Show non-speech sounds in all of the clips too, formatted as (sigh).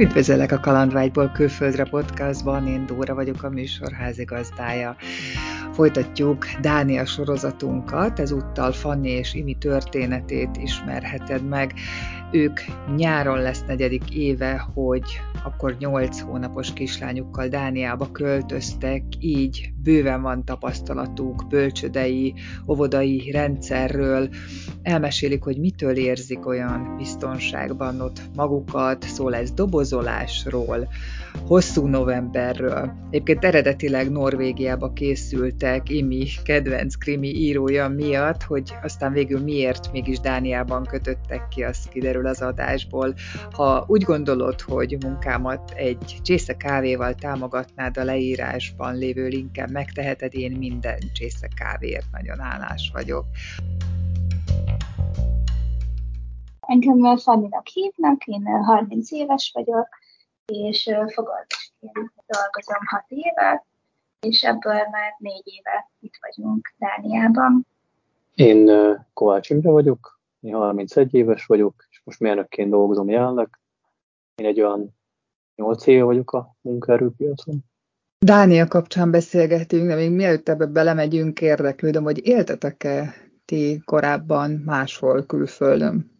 Üdvözöllek a Kalandvágyból külföldre podcastban, én Dóra vagyok a műsor házigazdája. Folytatjuk Dánia sorozatunkat, ezúttal Fanni és Imi történetét ismerheted meg. Ők nyáron lesz negyedik éve, hogy akkor nyolc hónapos kislányukkal Dániába költöztek, így bőven van tapasztalatuk bölcsödei, óvodai rendszerről, elmesélik, hogy mitől érzik olyan biztonságban ott magukat, szó lesz dobozolásról, hosszú novemberről. Egyébként eredetileg Norvégiába készültek Imi kedvenc krimi írója miatt, hogy aztán végül miért mégis Dániában kötöttek ki, az kiderül az adásból. Ha úgy gondolod, hogy munkámat egy csésze kávéval támogatnád a leírásban lévő linken, megteheted, én minden csésze kávéért nagyon hálás vagyok. Engem Fanninak hívnak, én 30 éves vagyok, és fogadásként dolgozom 6 éve, és ebből már 4 éve itt vagyunk Dániában. Én Kovács Imre vagyok, én 31 éves vagyok, és most mérnökként dolgozom jelenleg. Én egy olyan 8 éve vagyok a munkaerőpiacon. Dánia kapcsán beszélgetünk, de még mielőtt ebbe belemegyünk, érdeklődöm, hogy éltetek-e ti korábban máshol külföldön?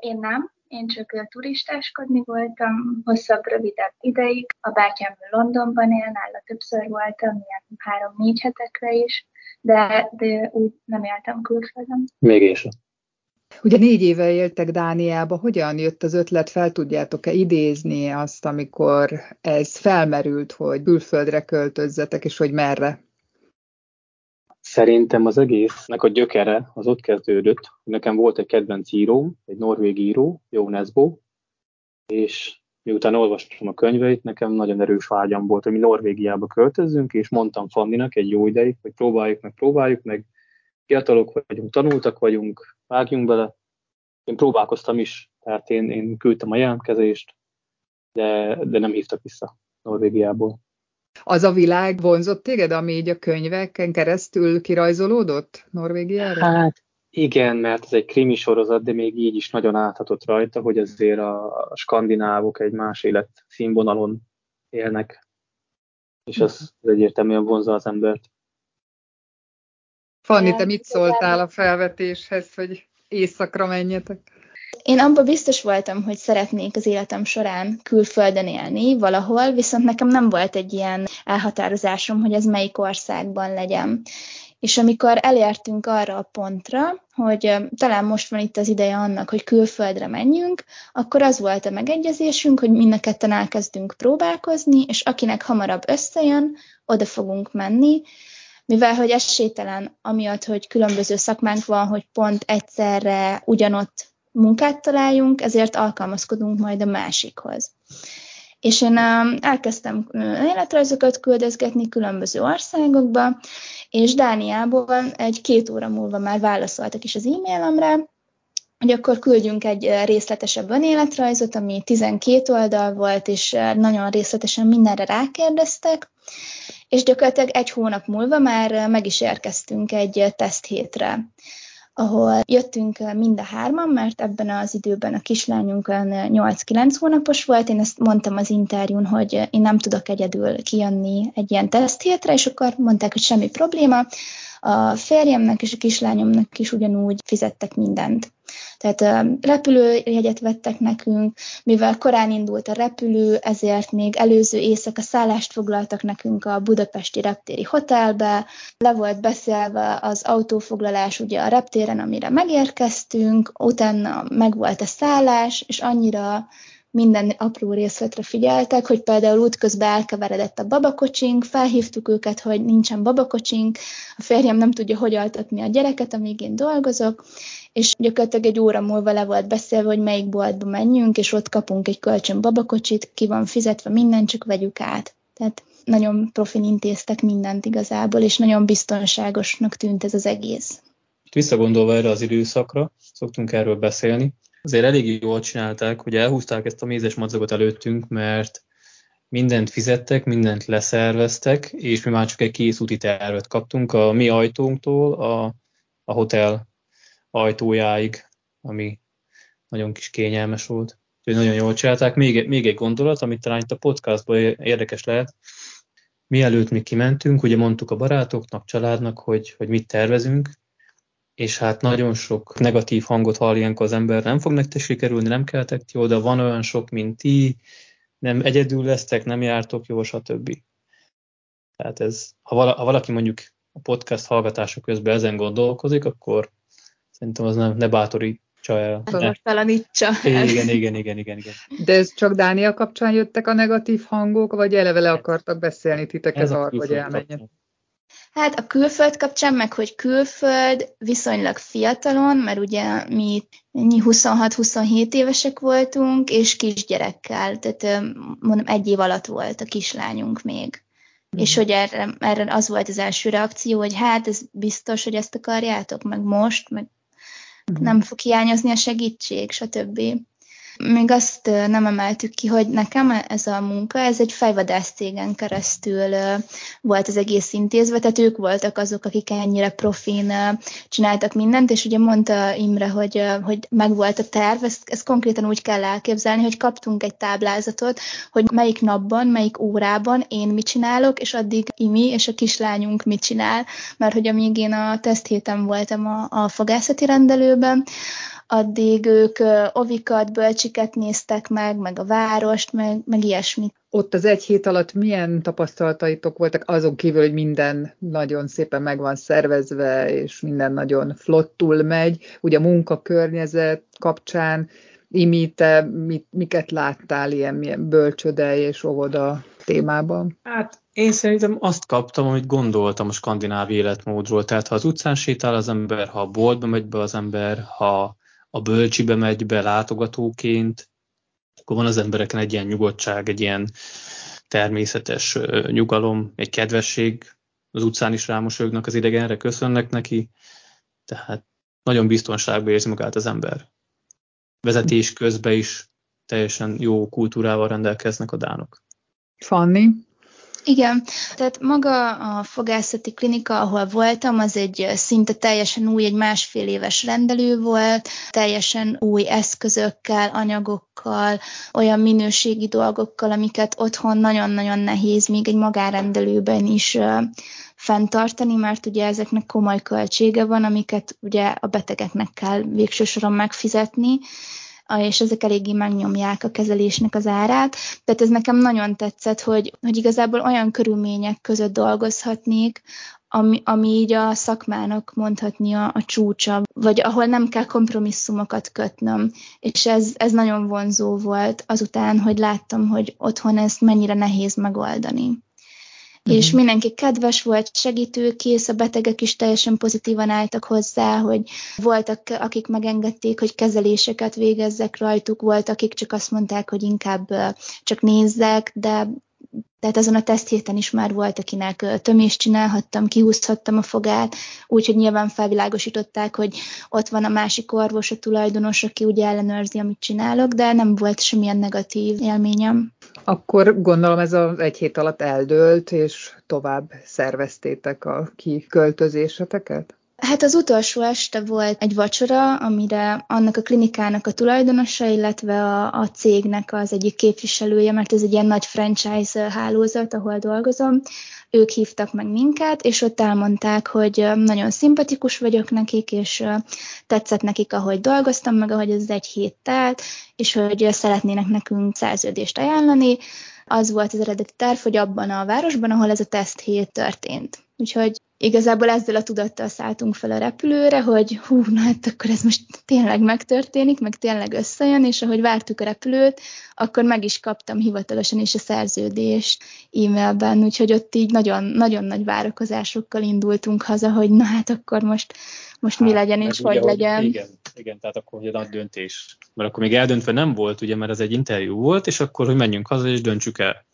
Én nem, én csak turistáskodni voltam, hosszabb, rövidebb ideig. A bátyám Londonban él, nála többször voltam, ilyen három-négy hetekre is, de, de úgy nem éltem külföldön. Még én sem. Ugye négy éve éltek Dániába, hogyan jött az ötlet, fel tudjátok-e idézni azt, amikor ez felmerült, hogy külföldre költözzetek, és hogy merre? Szerintem az egésznek a gyökere az ott kezdődött, nekem volt egy kedvenc íróm, egy norvég író, Jó Nesbo, és miután olvastam a könyveit, nekem nagyon erős vágyam volt, hogy mi Norvégiába költözzünk, és mondtam Fanninak egy jó ideig, hogy próbáljuk meg, próbáljuk meg, fiatalok vagyunk, tanultak vagyunk, vágjunk bele. Én próbálkoztam is, tehát én, én küldtem a jelentkezést, de, de nem hívtak vissza Norvégiából. Az a világ vonzott téged, ami így a könyveken keresztül kirajzolódott Norvégiára? Hát igen, mert ez egy krimi sorozat, de még így is nagyon áthatott rajta, hogy azért a skandinávok egy más élet színvonalon élnek, és az, az egyértelműen vonza az embert. Fanni, te mit szóltál a felvetéshez, hogy éjszakra menjetek? Én abban biztos voltam, hogy szeretnék az életem során külföldön élni valahol, viszont nekem nem volt egy ilyen elhatározásom, hogy ez melyik országban legyen. És amikor elértünk arra a pontra, hogy talán most van itt az ideje annak, hogy külföldre menjünk, akkor az volt a megegyezésünk, hogy mind a ketten elkezdünk próbálkozni, és akinek hamarabb összejön, oda fogunk menni, mivel hogy esélytelen, amiatt, hogy különböző szakmánk van, hogy pont egyszerre ugyanott munkát találjunk, ezért alkalmazkodunk majd a másikhoz. És én um, elkezdtem életrajzokat küldözgetni különböző országokba, és Dániából egy-két óra múlva már válaszoltak is az e-mailemre, hogy akkor küldjünk egy részletesebb önéletrajzot, ami 12 oldal volt, és nagyon részletesen mindenre rákérdeztek, és gyakorlatilag egy hónap múlva már meg is érkeztünk egy teszthétre ahol jöttünk mind a hárman, mert ebben az időben a kislányunk 8-9 hónapos volt, én ezt mondtam az interjún, hogy én nem tudok egyedül kijönni egy ilyen teszthétre, és akkor mondták, hogy semmi probléma, a férjemnek és a kislányomnak is ugyanúgy fizettek mindent. Tehát repülőjegyet vettek nekünk, mivel korán indult a repülő, ezért még előző éjszaka szállást foglaltak nekünk a budapesti reptéri hotelbe, le volt beszélve az autófoglalás ugye a reptéren, amire megérkeztünk, utána meg volt a szállás, és annyira minden apró részletre figyeltek, hogy például útközben elkeveredett a babakocsink, felhívtuk őket, hogy nincsen babakocsink, a férjem nem tudja, hogy altatni a gyereket, amíg én dolgozok, és gyakorlatilag egy óra múlva le volt beszélve, hogy melyik boltba menjünk, és ott kapunk egy kölcsön babakocsit, ki van fizetve minden, csak vegyük át. Tehát nagyon profin intéztek mindent igazából, és nagyon biztonságosnak tűnt ez az egész. Visszagondolva erre az időszakra, szoktunk erről beszélni, azért elég jól csinálták, hogy elhúzták ezt a mézes madzagot előttünk, mert mindent fizettek, mindent leszerveztek, és mi már csak egy kész úti tervet kaptunk a mi ajtónktól a, a hotel ajtójáig, ami nagyon kis kényelmes volt. Úgyhogy nagyon jól csinálták. Még, még egy gondolat, amit talán itt a podcastban érdekes lehet. Mielőtt mi kimentünk, ugye mondtuk a barátoknak, családnak, hogy, hogy mit tervezünk, és hát nagyon sok negatív hangot hall ilyenkor az ember, nem fog nektek sikerülni, nem keltek jó, de van olyan sok, mint ti, nem egyedül lesztek, nem jártok jó, stb. Tehát ez, ha, vala, ha valaki mondjuk a podcast hallgatása közben ezen gondolkozik, akkor szerintem az nem, ne bátorítsa el. Talanítsa el. Igen, igen, igen, igen, igen. De ez csak Dánia kapcsán jöttek a negatív hangok, vagy eleve le akartak beszélni titeket arra, hogy elmenjen? Hát a külföld kapcsán, meg hogy külföld viszonylag fiatalon, mert ugye mi 26-27 évesek voltunk, és kisgyerekkel, tehát mondom egy év alatt volt a kislányunk még. Mm. És hogy erre, erre az volt az első reakció, hogy hát ez biztos, hogy ezt akarjátok, meg most, meg mm. nem fog hiányozni a segítség, stb. Még azt nem emeltük ki, hogy nekem ez a munka, ez egy fejvadász cégen keresztül volt az egész intézve, tehát ők voltak azok, akik ennyire profin csináltak mindent, és ugye mondta Imre, hogy, hogy megvolt a terv, ezt, ezt konkrétan úgy kell elképzelni, hogy kaptunk egy táblázatot, hogy melyik napban, melyik órában én mit csinálok, és addig Imi és a kislányunk mit csinál, mert hogy amíg én a teszt héten voltam a, a fogászati rendelőben, addig ők ovikat, bölcsiket néztek meg, meg a várost, meg, meg ilyesmit. Ott az egy hét alatt milyen tapasztalataitok voltak, azon kívül, hogy minden nagyon szépen meg van szervezve, és minden nagyon flottul megy, ugye a munkakörnyezet kapcsán, Imi, te mit, miket láttál ilyen, ilyen bölcsöde és óvoda témában? Hát én szerintem azt kaptam, amit gondoltam a skandináv életmódról. Tehát ha az utcán sétál az ember, ha a boltba megy be az ember, ha a bölcsibe megy be látogatóként, akkor van az embereken egy ilyen nyugodtság, egy ilyen természetes nyugalom, egy kedvesség, az utcán is rámosolyognak az idegenre, köszönnek neki, tehát nagyon biztonságban érzi magát az ember. Vezetés közben is teljesen jó kultúrával rendelkeznek a dánok. Fanni, igen, tehát maga a fogászati klinika, ahol voltam, az egy szinte teljesen új, egy másfél éves rendelő volt, teljesen új eszközökkel, anyagokkal, olyan minőségi dolgokkal, amiket otthon nagyon-nagyon nehéz, még egy magánrendelőben is fenntartani, mert ugye ezeknek komoly költsége van, amiket ugye a betegeknek kell végső soron megfizetni, és ezek eléggé megnyomják a kezelésnek az árát. Tehát ez nekem nagyon tetszett, hogy, hogy igazából olyan körülmények között dolgozhatnék, ami, ami így a szakmának mondhatni a, a csúcsa, vagy ahol nem kell kompromisszumokat kötnöm. És ez, ez nagyon vonzó volt azután, hogy láttam, hogy otthon ezt mennyire nehéz megoldani mm. és mindenki kedves volt, segítőkész, a betegek is teljesen pozitívan álltak hozzá, hogy voltak, akik megengedték, hogy kezeléseket végezzek rajtuk, volt, akik csak azt mondták, hogy inkább csak nézzek, de tehát azon a teszthéten is már volt, akinek tömést csinálhattam, kihúzhattam a fogát, úgyhogy nyilván felvilágosították, hogy ott van a másik orvos, a tulajdonos, aki ugye ellenőrzi, amit csinálok, de nem volt semmilyen negatív élményem. Akkor gondolom ez az egy hét alatt eldőlt, és tovább szerveztétek a kiköltözéseteket? Hát az utolsó este volt egy vacsora, amire annak a klinikának a tulajdonosa, illetve a, a cégnek az egyik képviselője, mert ez egy ilyen nagy franchise hálózat, ahol dolgozom, ők hívtak meg minket, és ott elmondták, hogy nagyon szimpatikus vagyok nekik, és tetszett nekik, ahogy dolgoztam, meg ahogy ez egy hét telt, és hogy szeretnének nekünk szerződést ajánlani. Az volt az eredeti terv, hogy abban a városban, ahol ez a teszt hét történt. Úgyhogy igazából ezzel a tudattal szálltunk fel a repülőre, hogy hú, na hát akkor ez most tényleg megtörténik, meg tényleg összejön, és ahogy vártuk a repülőt, akkor meg is kaptam hivatalosan is a szerződést e-mailben, úgyhogy ott így nagyon, nagyon nagy várakozásokkal indultunk haza, hogy na hát akkor most, most hát, mi legyen és hogy ugye, legyen. Igen, igen, tehát akkor hogy a nagy döntés. Mert akkor még eldöntve nem volt, ugye, mert ez egy interjú volt, és akkor, hogy menjünk haza és döntsük el.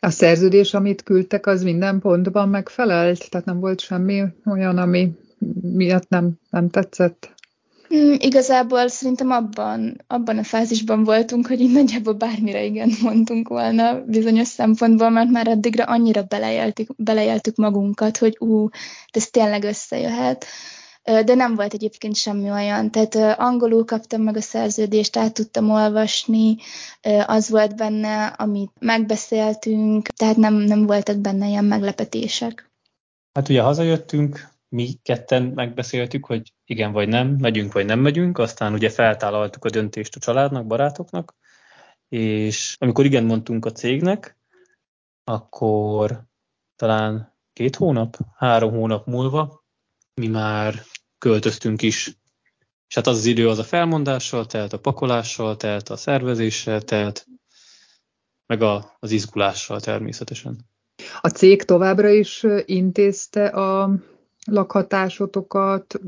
A szerződés, amit küldtek, az minden pontban megfelelt? Tehát nem volt semmi olyan, ami miatt nem, nem tetszett? Hmm, igazából szerintem abban, abban a fázisban voltunk, hogy így nagyjából bármire igen mondtunk volna bizonyos szempontból, mert már addigra annyira belejeltük, belejeltük magunkat, hogy ú, ez tényleg összejöhet. De nem volt egyébként semmi olyan. Tehát angolul kaptam meg a szerződést, át tudtam olvasni, az volt benne, amit megbeszéltünk, tehát nem, nem voltak benne ilyen meglepetések. Hát ugye hazajöttünk, mi ketten megbeszéltük, hogy igen vagy nem, megyünk vagy nem megyünk, aztán ugye feltállaltuk a döntést a családnak, barátoknak, és amikor igen mondtunk a cégnek, akkor talán két hónap, három hónap múlva mi már költöztünk is. És hát az az idő az a felmondással telt, a pakolással telt, a szervezéssel telt, meg a, az izgulással természetesen. A cég továbbra is intézte a lakhatásotokat,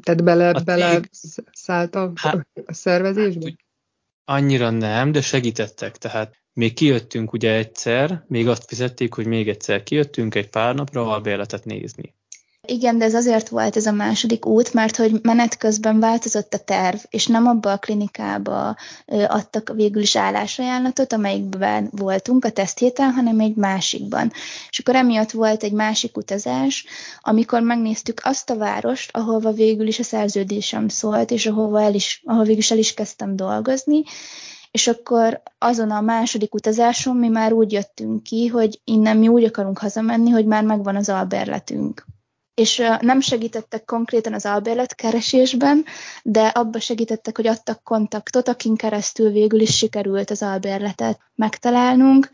tehát bele, a bele cég... szállt a, hát, a szervezésbe? Hát, annyira nem, de segítettek. Tehát még kijöttünk ugye egyszer, még azt fizették, hogy még egyszer kijöttünk egy pár napra albérletet nézni. Igen, de ez azért volt ez a második út, mert hogy menet közben változott a terv, és nem abba a klinikába adtak végül is állásajánlatot, amelyikben voltunk a teszthéten, hanem egy másikban. És akkor emiatt volt egy másik utazás, amikor megnéztük azt a várost, ahova végül is a szerződésem szólt, és ahova el is, ahol végül is el is kezdtem dolgozni, és akkor azon a második utazáson mi már úgy jöttünk ki, hogy innen mi úgy akarunk hazamenni, hogy már megvan az alberletünk és nem segítettek konkrétan az albérlet keresésben, de abba segítettek, hogy adtak kontaktot, akin keresztül végül is sikerült az albérletet megtalálnunk,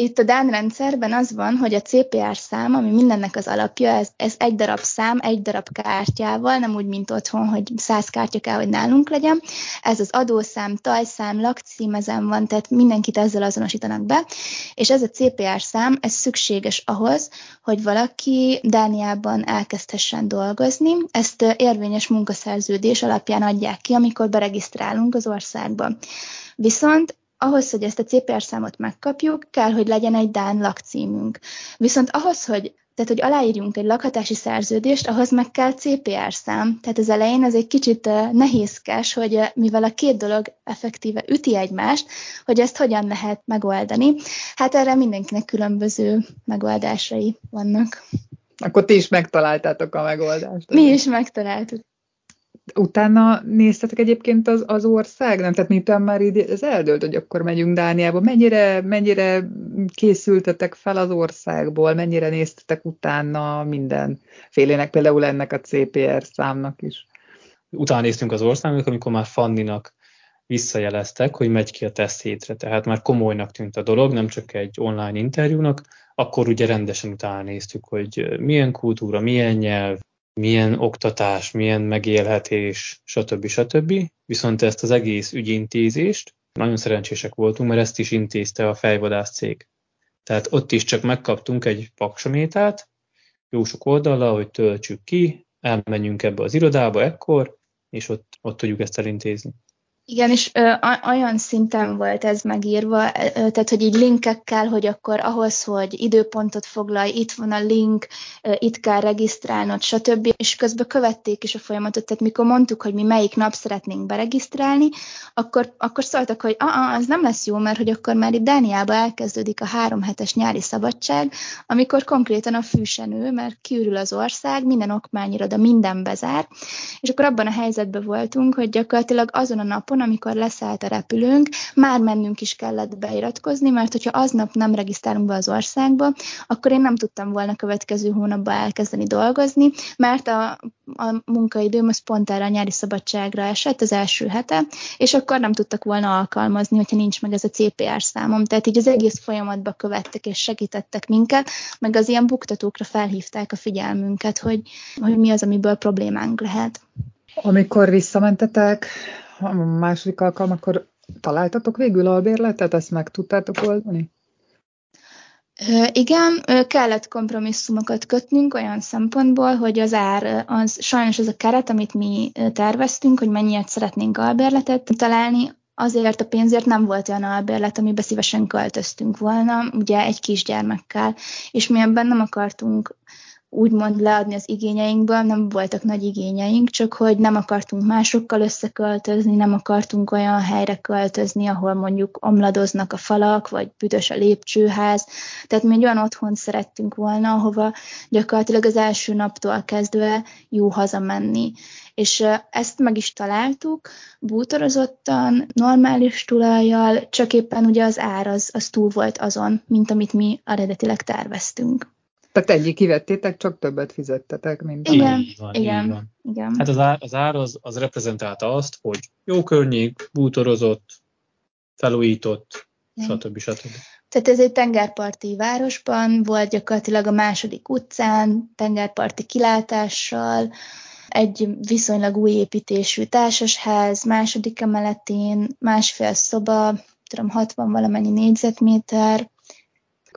itt a Dán rendszerben az van, hogy a CPR szám, ami mindennek az alapja, ez, ez egy darab szám, egy darab kártyával, nem úgy, mint otthon, hogy száz kártya kell, hogy nálunk legyen. Ez az adószám, tajszám, lakcím ezen van, tehát mindenkit ezzel azonosítanak be, és ez a CPR szám, ez szükséges ahhoz, hogy valaki Dániában elkezdhessen dolgozni. Ezt érvényes munkaszerződés alapján adják ki, amikor beregisztrálunk az országba. Viszont ahhoz, hogy ezt a CPR számot megkapjuk, kell, hogy legyen egy Dán lakcímünk. Viszont ahhoz, hogy tehát, hogy aláírjunk egy lakhatási szerződést, ahhoz meg kell CPR szám. Tehát az elején ez egy kicsit nehézkes, hogy mivel a két dolog effektíve üti egymást, hogy ezt hogyan lehet megoldani. Hát erre mindenkinek különböző megoldásai vannak. Akkor ti is megtaláltátok a megoldást. Mi is megtaláltuk. Utána néztetek egyébként az, az ország, Tehát miután már így ez eldőlt, hogy akkor megyünk Dániába, mennyire, mennyire készültetek fel az országból, mennyire néztetek utána minden félének, például ennek a CPR számnak is? Utána néztünk az országnak, amikor már Fanninak visszajeleztek, hogy megy ki a teszt hétre, tehát már komolynak tűnt a dolog, nem csak egy online interjúnak, akkor ugye rendesen utána néztük, hogy milyen kultúra, milyen nyelv, milyen oktatás, milyen megélhetés, stb. stb. Viszont ezt az egész ügyintézést nagyon szerencsések voltunk, mert ezt is intézte a fejvadász cég. Tehát ott is csak megkaptunk egy paksamétát, jó sok oldala, hogy töltsük ki, elmenjünk ebbe az irodába ekkor, és ott, ott tudjuk ezt elintézni. Igen, és ö, olyan szinten volt ez megírva, ö, tehát hogy így linkekkel, hogy akkor ahhoz, hogy időpontot foglalj, itt van a link, ö, itt kell regisztrálnod, stb. És közben követték is a folyamatot, tehát mikor mondtuk, hogy mi melyik nap szeretnénk beregisztrálni, akkor, akkor szóltak, hogy ah, az nem lesz jó, mert hogy akkor már itt Dániába elkezdődik a három hetes nyári szabadság, amikor konkrétan a fűsenő, mert kiürül az ország, minden okmányiroda, minden bezár, és akkor abban a helyzetben voltunk, hogy gyakorlatilag azon a napon, napon, amikor leszállt a repülőnk, már mennünk is kellett beiratkozni, mert hogyha aznap nem regisztrálunk be az országba, akkor én nem tudtam volna következő hónapban elkezdeni dolgozni, mert a, a munkaidőm az pont erre a nyári szabadságra esett az első hete, és akkor nem tudtak volna alkalmazni, hogyha nincs meg ez a CPR számom. Tehát így az egész folyamatba követtek és segítettek minket, meg az ilyen buktatókra felhívták a figyelmünket, hogy, hogy mi az, amiből problémánk lehet. Amikor visszamentetek a második alkalmakkor találtatok végül albérletet, ezt meg tudtátok oldani? Igen, kellett kompromisszumokat kötnünk olyan szempontból, hogy az ár, az sajnos az a keret, amit mi terveztünk, hogy mennyiért szeretnénk albérletet találni, azért a pénzért nem volt olyan albérlet, amiben szívesen költöztünk volna, ugye egy kisgyermekkel, és mi ebben nem akartunk úgymond leadni az igényeinkből, nem voltak nagy igényeink, csak hogy nem akartunk másokkal összeköltözni, nem akartunk olyan helyre költözni, ahol mondjuk omladoznak a falak, vagy büdös a lépcsőház. Tehát mi egy olyan otthon szerettünk volna, ahova gyakorlatilag az első naptól kezdve jó hazamenni. És ezt meg is találtuk, bútorozottan, normális tulajjal, csak éppen ugye az ár az, az túl volt azon, mint amit mi eredetileg terveztünk. Tehát egyik kivettétek, csak többet fizettetek, mint Igen, így van, igen, így van. igen. Hát az ár, az, ár az, az reprezentálta azt, hogy jó környék, bútorozott, felújított, stb. stb. Tehát ez egy tengerparti városban volt, gyakorlatilag a második utcán, tengerparti kilátással, egy viszonylag új építésű társasház, második emeletén, másfél szoba, tudom, 60 valamennyi négyzetméter.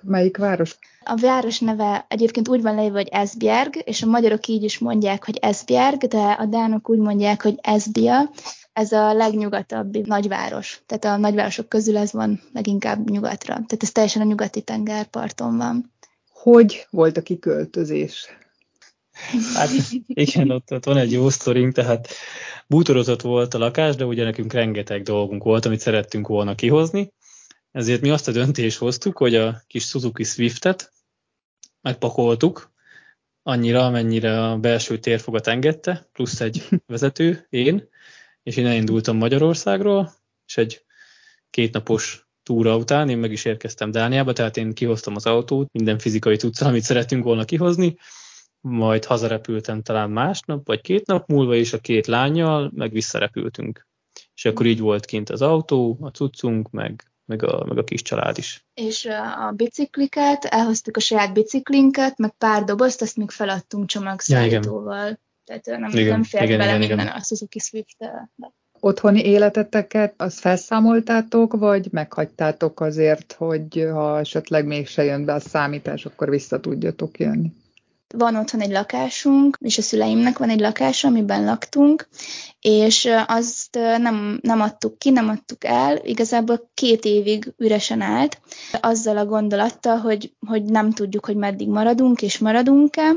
Melyik város? A város neve egyébként úgy van leírva, hogy Esbjerg, és a magyarok így is mondják, hogy Esbjerg, de a dánok úgy mondják, hogy Esbia. Ez a legnyugatabbi nagyváros. Tehát a nagyvárosok közül ez van leginkább nyugatra. Tehát ez teljesen a nyugati tengerparton van. Hogy volt a kiköltözés? Hát igen, ott, ott van egy jó sztorink, tehát bútorozott volt a lakás, de ugye nekünk rengeteg dolgunk volt, amit szerettünk volna kihozni, ezért mi azt a döntést hoztuk, hogy a kis Suzuki Swiftet megpakoltuk, annyira, amennyire a belső térfogat engedte, plusz egy vezető, én, és én elindultam Magyarországról, és egy kétnapos túra után én meg is érkeztem Dániába, tehát én kihoztam az autót, minden fizikai tudszal, amit szerettünk volna kihozni, majd hazarepültem talán másnap, vagy két nap múlva, és a két lányjal meg visszarepültünk. És akkor így volt kint az autó, a cuccunk, meg meg a, meg a kis család is. És a bicikliket, elhoztuk a saját biciklinket, meg pár dobozt, azt még feladtunk csomagszállítóval. Ja, Tehát nem, igen, nem fért igen, bele igen, minden igen. a Suzuki swift -be. Otthoni életeteket azt felszámoltátok, vagy meghagytátok azért, hogy ha esetleg mégse jön be a számítás, akkor vissza tudjatok jönni? Van otthon egy lakásunk, és a szüleimnek van egy lakása, amiben laktunk, és azt nem, nem adtuk ki, nem adtuk el, igazából két évig üresen állt, azzal a gondolattal, hogy, hogy nem tudjuk, hogy meddig maradunk, és maradunk-e,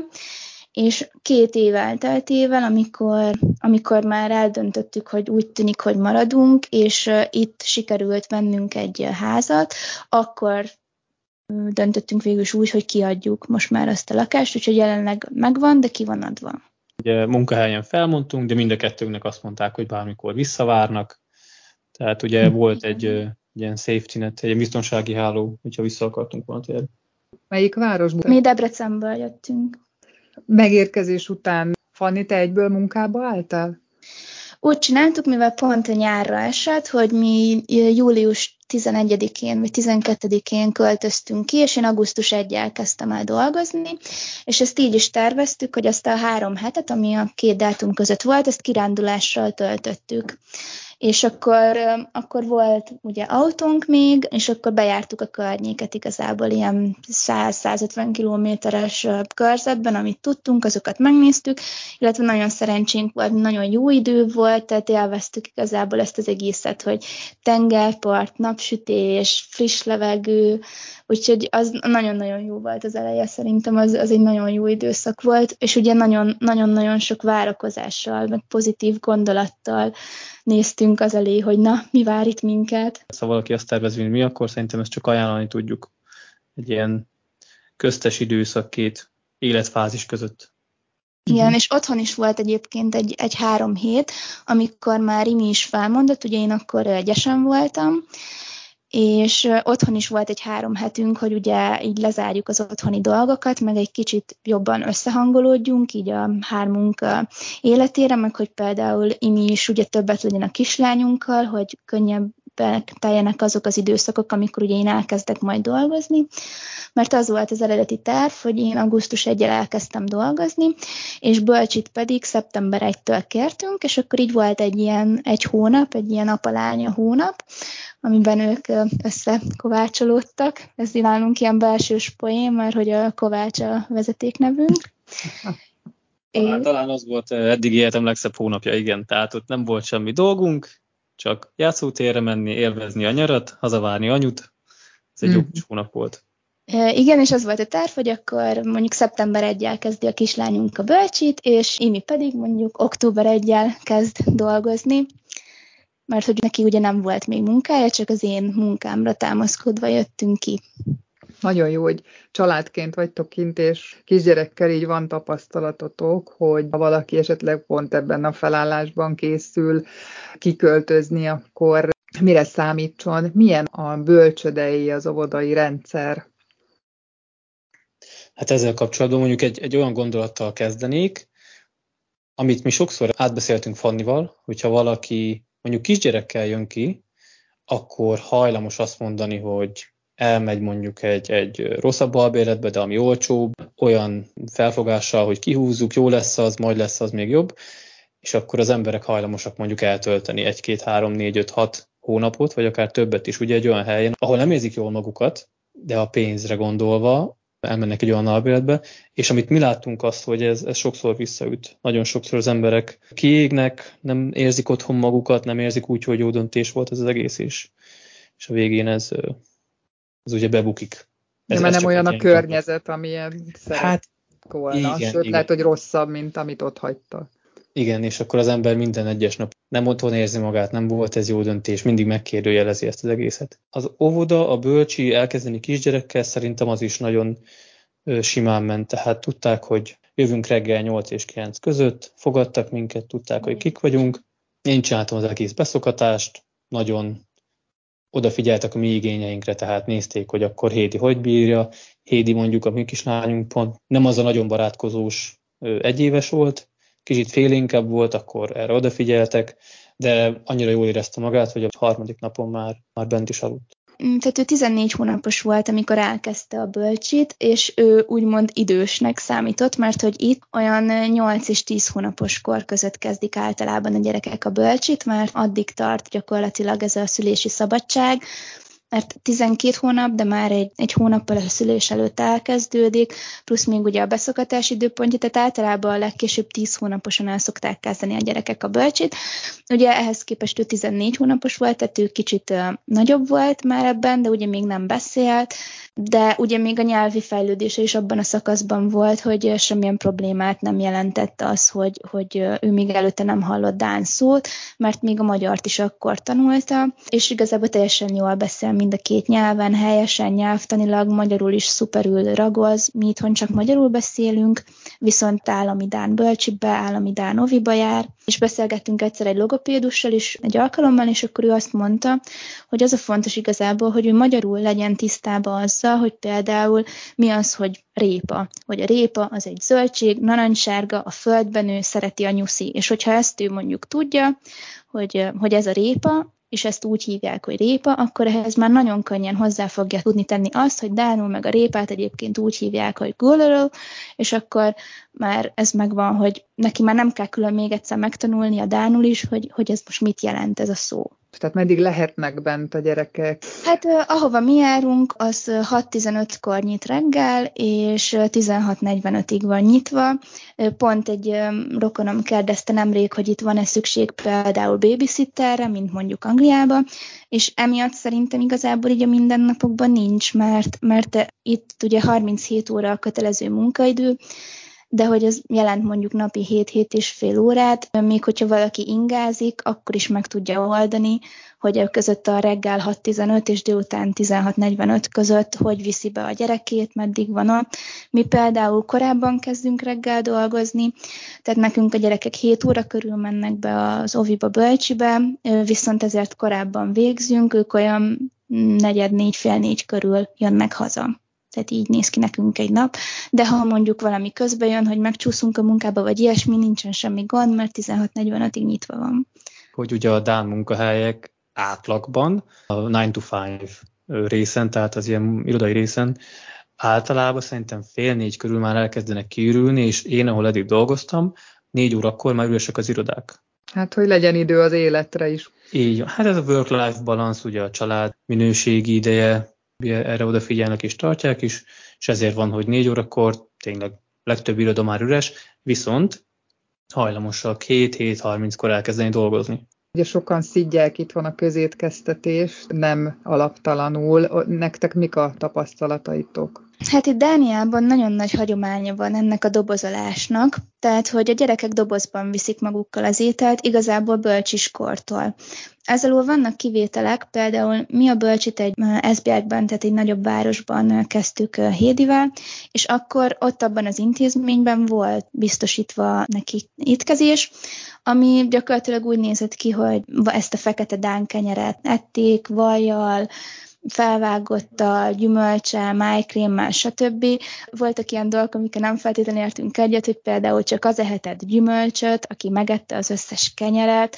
és két év elteltével, amikor, amikor már eldöntöttük, hogy úgy tűnik, hogy maradunk, és itt sikerült vennünk egy házat, akkor döntöttünk végül is úgy, hogy kiadjuk most már ezt a lakást, úgyhogy jelenleg megvan, de ki van adva. Ugye munkahelyen felmondtunk, de mind a kettőnknek azt mondták, hogy bármikor visszavárnak. Tehát ugye mm. volt egy, egy ilyen safety net, egy biztonsági háló, hogyha vissza akartunk volna térni. Melyik városból? Mi Debrecenből jöttünk. Megérkezés után Fanni, te egyből munkába álltál? Úgy csináltuk, mivel pont a nyárra esett, hogy mi július 11-én vagy 12-én költöztünk ki, és én augusztus 1 kezdtem el dolgozni, és ezt így is terveztük, hogy azt a három hetet, ami a két dátum között volt, ezt kirándulással töltöttük és akkor, akkor volt ugye autónk még, és akkor bejártuk a környéket igazából ilyen 100-150 kilométeres körzetben, amit tudtunk, azokat megnéztük, illetve nagyon szerencsénk volt, nagyon jó idő volt, tehát élveztük igazából ezt az egészet, hogy tengerpart, napsütés, friss levegő, úgyhogy az nagyon-nagyon jó volt az eleje, szerintem az, az egy nagyon jó időszak volt, és ugye nagyon-nagyon sok várakozással, meg pozitív gondolattal néztünk az elé, hogy na, mi vár itt minket. Ha valaki azt tervez, mint mi, akkor szerintem ezt csak ajánlani tudjuk. Egy ilyen köztes időszak két életfázis között. Igen, és otthon is volt egyébként egy, egy három hét, amikor már Imi is felmondott, ugye én akkor egyesen voltam, és otthon is volt egy három hetünk, hogy ugye így lezárjuk az otthoni dolgokat, meg egy kicsit jobban összehangolódjunk így a hármunk életére, meg hogy például Imi is ugye többet legyen a kislányunkkal, hogy könnyebb teljenek azok az időszakok, amikor ugye én elkezdek majd dolgozni, mert az volt az eredeti terv, hogy én augusztus 1 elkezdtem dolgozni, és bölcsit pedig szeptember 1-től kértünk, és akkor így volt egy ilyen egy hónap, egy ilyen apalánya hónap, amiben ők összekovácsolódtak. Ez nálunk ilyen belsős poén, mert hogy a Kovács a vezetéknevünk. (laughs) Talán, talán az volt eddig életem legszebb hónapja, igen. Tehát ott nem volt semmi dolgunk, csak játszótérre menni, élvezni a nyarat, hazavárni anyut. Ez egy mm. jó hónap volt. Igen, és az volt a terv, hogy akkor mondjuk szeptember 1 kezdi a kislányunk a bölcsit, és Imi pedig mondjuk október 1 kezd dolgozni, mert hogy neki ugye nem volt még munkája, csak az én munkámra támaszkodva jöttünk ki. Nagyon jó, hogy családként vagytok kint, és kisgyerekkel így van tapasztalatotok, hogy ha valaki esetleg pont ebben a felállásban készül kiköltözni, akkor mire számítson, milyen a bölcsödei, az óvodai rendszer? Hát ezzel kapcsolatban mondjuk egy, egy olyan gondolattal kezdenék, amit mi sokszor átbeszéltünk Fannival, hogyha valaki mondjuk kisgyerekkel jön ki, akkor hajlamos azt mondani, hogy elmegy mondjuk egy, egy rosszabb albéletbe, de ami olcsóbb, olyan felfogással, hogy kihúzzuk, jó lesz az, majd lesz az még jobb, és akkor az emberek hajlamosak mondjuk eltölteni egy, két, három, négy, öt, hat hónapot, vagy akár többet is, ugye egy olyan helyen, ahol nem érzik jól magukat, de a pénzre gondolva elmennek egy olyan albéletbe, és amit mi láttunk azt, hogy ez, ez sokszor visszaüt. Nagyon sokszor az emberek kiégnek, nem érzik otthon magukat, nem érzik úgy, hogy jó döntés volt ez az egész, és, és a végén ez, ez ugye bebukik. Ez, ja, mert nem olyan a környezet, amilyen hát, volna. Igen, Sőt, igen. lehet, hogy rosszabb, mint amit ott hagyta. Igen, és akkor az ember minden egyes nap nem otthon érzi magát, nem volt ez jó döntés, mindig megkérdőjelezi ezt az egészet. Az óvoda, a bölcsi elkezdeni kisgyerekkel szerintem az is nagyon simán ment, tehát tudták, hogy jövünk reggel 8 és 9 között, fogadtak minket, tudták, hogy kik vagyunk. Én csináltam az egész beszokatást, nagyon odafigyeltek a mi igényeinkre, tehát nézték, hogy akkor Hédi hogy bírja. Hédi mondjuk a mi kislányunk pont nem az a nagyon barátkozós egyéves volt, kicsit félénkebb volt, akkor erre odafigyeltek, de annyira jól érezte magát, hogy a harmadik napon már, már bent is aludt. Tehát ő 14 hónapos volt, amikor elkezdte a bölcsit, és ő úgymond idősnek számított, mert hogy itt olyan 8 és 10 hónapos kor között kezdik általában a gyerekek a bölcsit, mert addig tart gyakorlatilag ez a szülési szabadság, mert 12 hónap, de már egy, egy hónappal a szülés előtt elkezdődik, plusz még ugye a beszokatás időpontja, tehát általában a legkésőbb 10 hónaposan el szokták kezdeni a gyerekek a bölcsit. Ugye ehhez képest ő 14 hónapos volt, tehát ő kicsit nagyobb volt már ebben, de ugye még nem beszélt, de ugye még a nyelvi fejlődése is abban a szakaszban volt, hogy semmilyen problémát nem jelentett az, hogy, hogy ő még előtte nem hallott Dán szót, mert még a magyart is akkor tanulta, és igazából teljesen jól beszél mind a két nyelven, helyesen nyelvtanilag, magyarul is szuperül ragoz, mi itthon csak magyarul beszélünk, viszont állami Dán bölcsibe, állami Dán oviba jár, és beszélgettünk egyszer egy logopédussal is egy alkalommal, és akkor ő azt mondta, hogy az a fontos igazából, hogy ő magyarul legyen tisztában azzal, hogy például mi az, hogy répa, hogy a répa az egy zöldség, narancssárga, a földben ő szereti a nyuszi, és hogyha ezt ő mondjuk tudja, hogy, hogy ez a répa, és ezt úgy hívják, hogy répa, akkor ehhez már nagyon könnyen hozzá fogja tudni tenni azt, hogy Dánul meg a répát egyébként úgy hívják, hogy gulleró, és akkor már ez megvan, hogy neki már nem kell külön még egyszer megtanulni a Dánul is, hogy, hogy ez most mit jelent ez a szó. Tehát meddig lehetnek bent a gyerekek? Hát ahova mi járunk, az 6-15-kor nyit reggel, és 16.45-ig van nyitva. Pont egy rokonom kérdezte nemrég, hogy itt van-e szükség például babysitterre, mint mondjuk Angliában, és emiatt szerintem igazából így a mindennapokban nincs, mert, mert itt ugye 37 óra a kötelező munkaidő, de hogy ez jelent mondjuk napi 7-7 és fél órát, még hogyha valaki ingázik, akkor is meg tudja oldani, hogy között a reggel 6-15 és délután 16-45 között hogy viszi be a gyerekét, meddig van ott. Mi például korábban kezdünk reggel dolgozni, tehát nekünk a gyerekek 7 óra körül mennek be az oviba, bölcsibe, viszont ezért korábban végzünk, ők olyan negyed, négy, fél négy körül jönnek haza tehát így néz ki nekünk egy nap, de ha mondjuk valami közbe jön, hogy megcsúszunk a munkába, vagy ilyesmi, nincsen semmi gond, mert 16-45-ig nyitva van. Hogy ugye a Dán munkahelyek átlagban, a 9 to 5 részen, tehát az ilyen irodai részen, általában szerintem fél négy körül már elkezdenek kiürülni, és én, ahol eddig dolgoztam, négy órakor már üresek az irodák. Hát, hogy legyen idő az életre is. Így, hát ez a work-life balance, ugye a család minőségi ideje, erre odafigyelnek és tartják is, és ezért van, hogy négy órakor tényleg legtöbb iroda már üres, viszont hajlamosak 7-7-30-kor elkezdeni dolgozni. Ugye sokan szidják itt van a közétkeztetés, nem alaptalanul. Nektek mik a tapasztalataitok? Hát itt Dániában nagyon nagy hagyománya van ennek a dobozolásnak, tehát hogy a gyerekek dobozban viszik magukkal az ételt, igazából bölcsiskortól. Ezzel vannak kivételek, például mi a bölcsit egy SBL-ben, tehát egy nagyobb városban kezdtük Hédivel, és akkor ott abban az intézményben volt biztosítva neki étkezés, ami gyakorlatilag úgy nézett ki, hogy ezt a fekete dánkenyeret ették, vajjal, felvágottal, gyümölcsel, májkrémmel, stb. Voltak ilyen dolgok, amikkel nem feltétlenül értünk egyet, hogy például csak az ehetett gyümölcsöt, aki megette az összes kenyeret,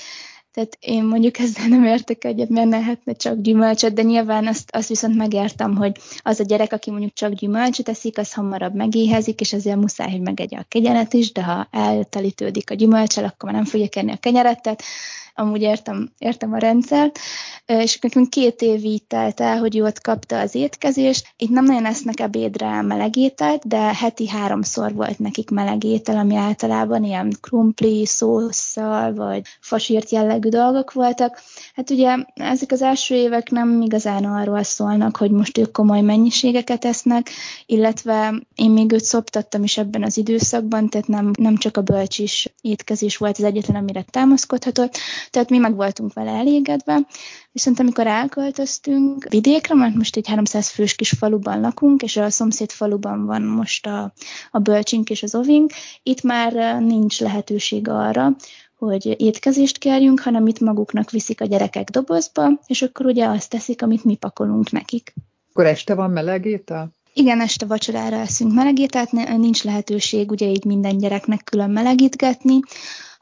tehát én mondjuk ezzel nem értek egyet, mert lehetne csak gyümölcsöt, de nyilván azt, azt viszont megértem, hogy az a gyerek, aki mondjuk csak gyümölcsöt eszik, az hamarabb megéhezik, és ezért muszáj, hogy megegye a kenyeret is, de ha eltelítődik a gyümölcsel, akkor már nem fogja kenni a tehát amúgy értem, értem a rendszert, és nekünk két év így telt el, hogy ő ott kapta az étkezést. Itt nem nagyon esznek ebédre meleg ételt, de heti háromszor volt nekik meleg étel, ami általában ilyen krumpli, szószal, vagy fasírt jellegű dolgok voltak. Hát ugye ezek az első évek nem igazán arról szólnak, hogy most ők komoly mennyiségeket esznek, illetve én még őt szoptattam is ebben az időszakban, tehát nem, nem csak a bölcsis étkezés volt az egyetlen, amire támaszkodhatott, tehát mi meg voltunk vele elégedve, viszont amikor elköltöztünk vidékre, mert most egy 300 fős kis faluban lakunk, és a szomszéd faluban van most a, a bölcsink és az ovink, itt már nincs lehetőség arra, hogy étkezést kérjünk, hanem itt maguknak viszik a gyerekek dobozba, és akkor ugye azt teszik, amit mi pakolunk nekik. Akkor este van meleg étel? Igen, este vacsorára eszünk melegételt, nincs lehetőség ugye így minden gyereknek külön melegítgetni,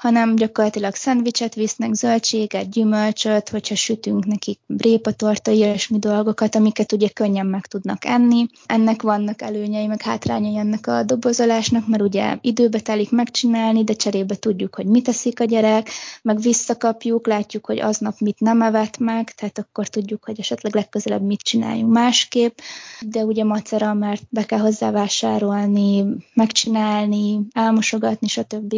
hanem gyakorlatilag szendvicset visznek, zöldséget, gyümölcsöt, hogyha sütünk nekik brépatorta, ilyesmi dolgokat, amiket ugye könnyen meg tudnak enni. Ennek vannak előnyei, meg hátrányai ennek a dobozolásnak, mert ugye időbe telik megcsinálni, de cserébe tudjuk, hogy mit teszik a gyerek, meg visszakapjuk, látjuk, hogy aznap mit nem evett meg, tehát akkor tudjuk, hogy esetleg legközelebb mit csináljunk másképp, de ugye macera, mert be kell hozzá vásárolni, megcsinálni, elmosogatni, stb.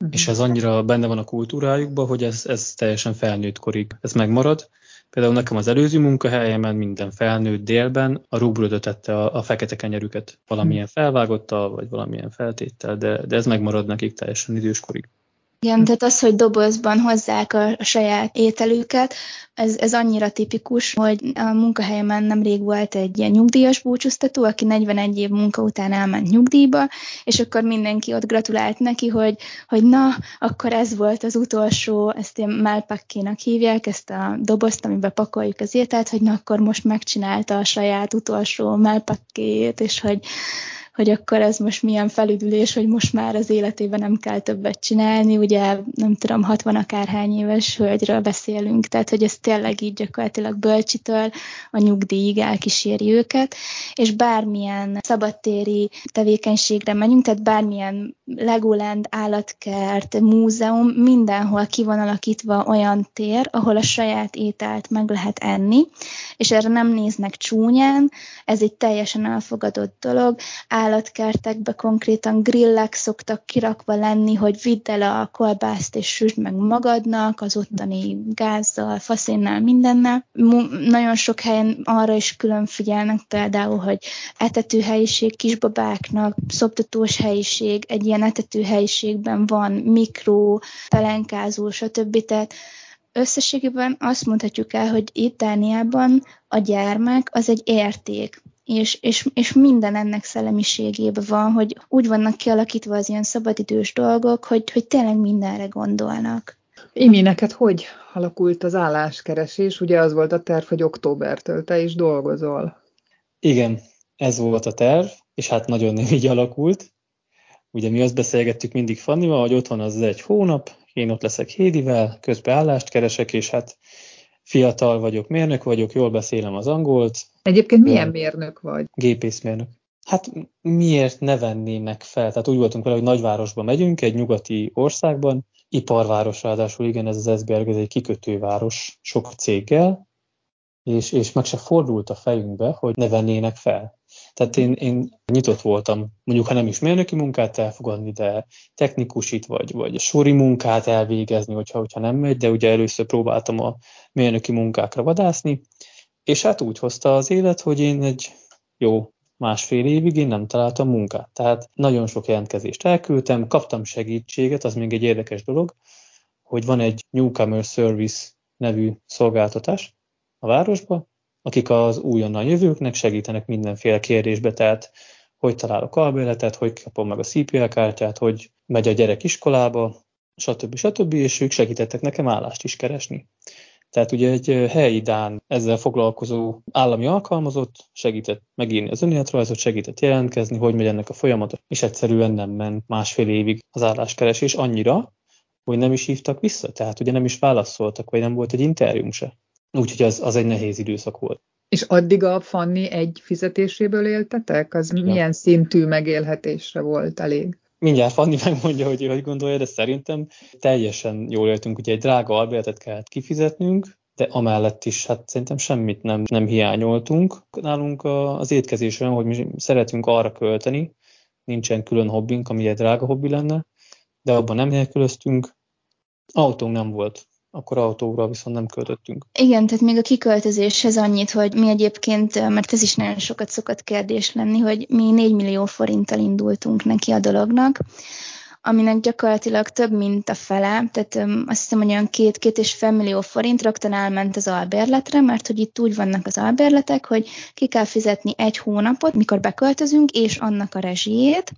Uh-huh. És ez annyira benne van a kultúrájukban, hogy ez, ez teljesen felnőtt korig. Ez megmarad. Például nekem az előző munkahelyemen minden felnőtt délben a rúbrödöt tette a, a fekete kenyerüket. Valamilyen mhm. felvágottal, vagy valamilyen feltéttel, de, de ez megmarad nekik teljesen időskorig. Igen, tehát az, hogy dobozban hozzák a, a saját ételüket, ez, ez annyira tipikus, hogy a munkahelyemen nemrég volt egy ilyen nyugdíjas búcsúztató, aki 41 év munka után elment nyugdíjba, és akkor mindenki ott gratulált neki, hogy, hogy na, akkor ez volt az utolsó, ezt ilyen melpakkénak hívják, ezt a dobozt, amiben pakoljuk az ételt, hogy na, akkor most megcsinálta a saját utolsó melpakkéjét, és hogy hogy akkor ez most milyen felüdülés, hogy most már az életében nem kell többet csinálni, ugye nem tudom, 60 akárhány éves hölgyről beszélünk, tehát hogy ez tényleg így gyakorlatilag bölcsitől a nyugdíjig elkíséri őket, és bármilyen szabadtéri tevékenységre menjünk, tehát bármilyen Legoland, állatkert, múzeum, mindenhol ki van alakítva olyan tér, ahol a saját ételt meg lehet enni, és erre nem néznek csúnyán, ez egy teljesen elfogadott dolog, állatkertekbe konkrétan grillek szoktak kirakva lenni, hogy vidd el a kolbászt és süsd meg magadnak, az ottani gázzal, faszénnel, mindennel. Nagyon sok helyen arra is külön figyelnek például, hogy etetőhelyiség kisbabáknak, szoptatós helyiség, egy ilyen etetőhelyiségben van mikro, pelenkázó, stb. Tehát összességében azt mondhatjuk el, hogy itt Dániában a gyermek az egy érték és, és, és minden ennek szellemiségében van, hogy úgy vannak kialakítva az ilyen szabadidős dolgok, hogy, hogy tényleg mindenre gondolnak. Imi, neked hogy alakult az álláskeresés? Ugye az volt a terv, hogy októbertől te is dolgozol. Igen, ez volt a terv, és hát nagyon nem így alakult. Ugye mi azt beszélgettük mindig Fannival, hogy ott van az egy hónap, én ott leszek Hédivel, közben állást keresek, és hát fiatal vagyok, mérnök vagyok, jól beszélem az angolt. Egyébként milyen mérnök vagy? Gépészmérnök. Hát miért ne vennének fel? Tehát úgy voltunk vele, hogy nagyvárosba megyünk, egy nyugati országban, iparváros ráadásul, igen, ez az Esberg, ez egy kikötőváros sok céggel, és, és meg se fordult a fejünkbe, hogy ne vennének fel. Tehát én, én nyitott voltam, mondjuk ha nem is mérnöki munkát elfogadni, de technikusit vagy, vagy sori munkát elvégezni, hogyha, hogyha nem megy, de ugye először próbáltam a mérnöki munkákra vadászni, és hát úgy hozta az élet, hogy én egy jó másfél évig én nem találtam munkát. Tehát nagyon sok jelentkezést elküldtem, kaptam segítséget, az még egy érdekes dolog, hogy van egy Newcomer Service nevű szolgáltatás a városba, akik az újonnan jövőknek segítenek mindenféle kérdésbe, tehát hogy találok albérletet, hogy kapom meg a CPL kártyát, hogy megy a gyerek iskolába, stb. stb. és ők segítettek nekem állást is keresni. Tehát ugye egy helyi Dán ezzel foglalkozó állami alkalmazott segített megírni az önéletrajzot, segített jelentkezni, hogy megy ennek a folyamata, és egyszerűen nem ment másfél évig az álláskeresés annyira, hogy nem is hívtak vissza, tehát ugye nem is válaszoltak, vagy nem volt egy interjúm se. Úgyhogy az, az egy nehéz időszak volt. És addig a Fanni egy fizetéséből éltetek? Az ja. milyen szintű megélhetésre volt elég? Mindjárt Fanni (laughs) megmondja, hogy hogy gondolja, de szerintem teljesen jól éltünk. Ugye egy drága albérletet kellett kifizetnünk, de amellett is hát szerintem semmit nem, nem hiányoltunk. Nálunk az étkezés olyan, hogy mi szeretünk arra költeni, nincsen külön hobbink, ami egy drága hobbi lenne, de abban nem nélkülöztünk. Autónk nem volt akkor autóra viszont nem költöttünk. Igen, tehát még a kiköltözéshez annyit, hogy mi egyébként, mert ez is nagyon sokat szokott kérdés lenni, hogy mi 4 millió forinttal indultunk neki a dolognak, aminek gyakorlatilag több, mint a fele, tehát um, azt hiszem, hogy olyan két-két és fél millió forint rögtön elment az albérletre, mert hogy itt úgy vannak az albérletek, hogy ki kell fizetni egy hónapot, mikor beköltözünk, és annak a rezsijét,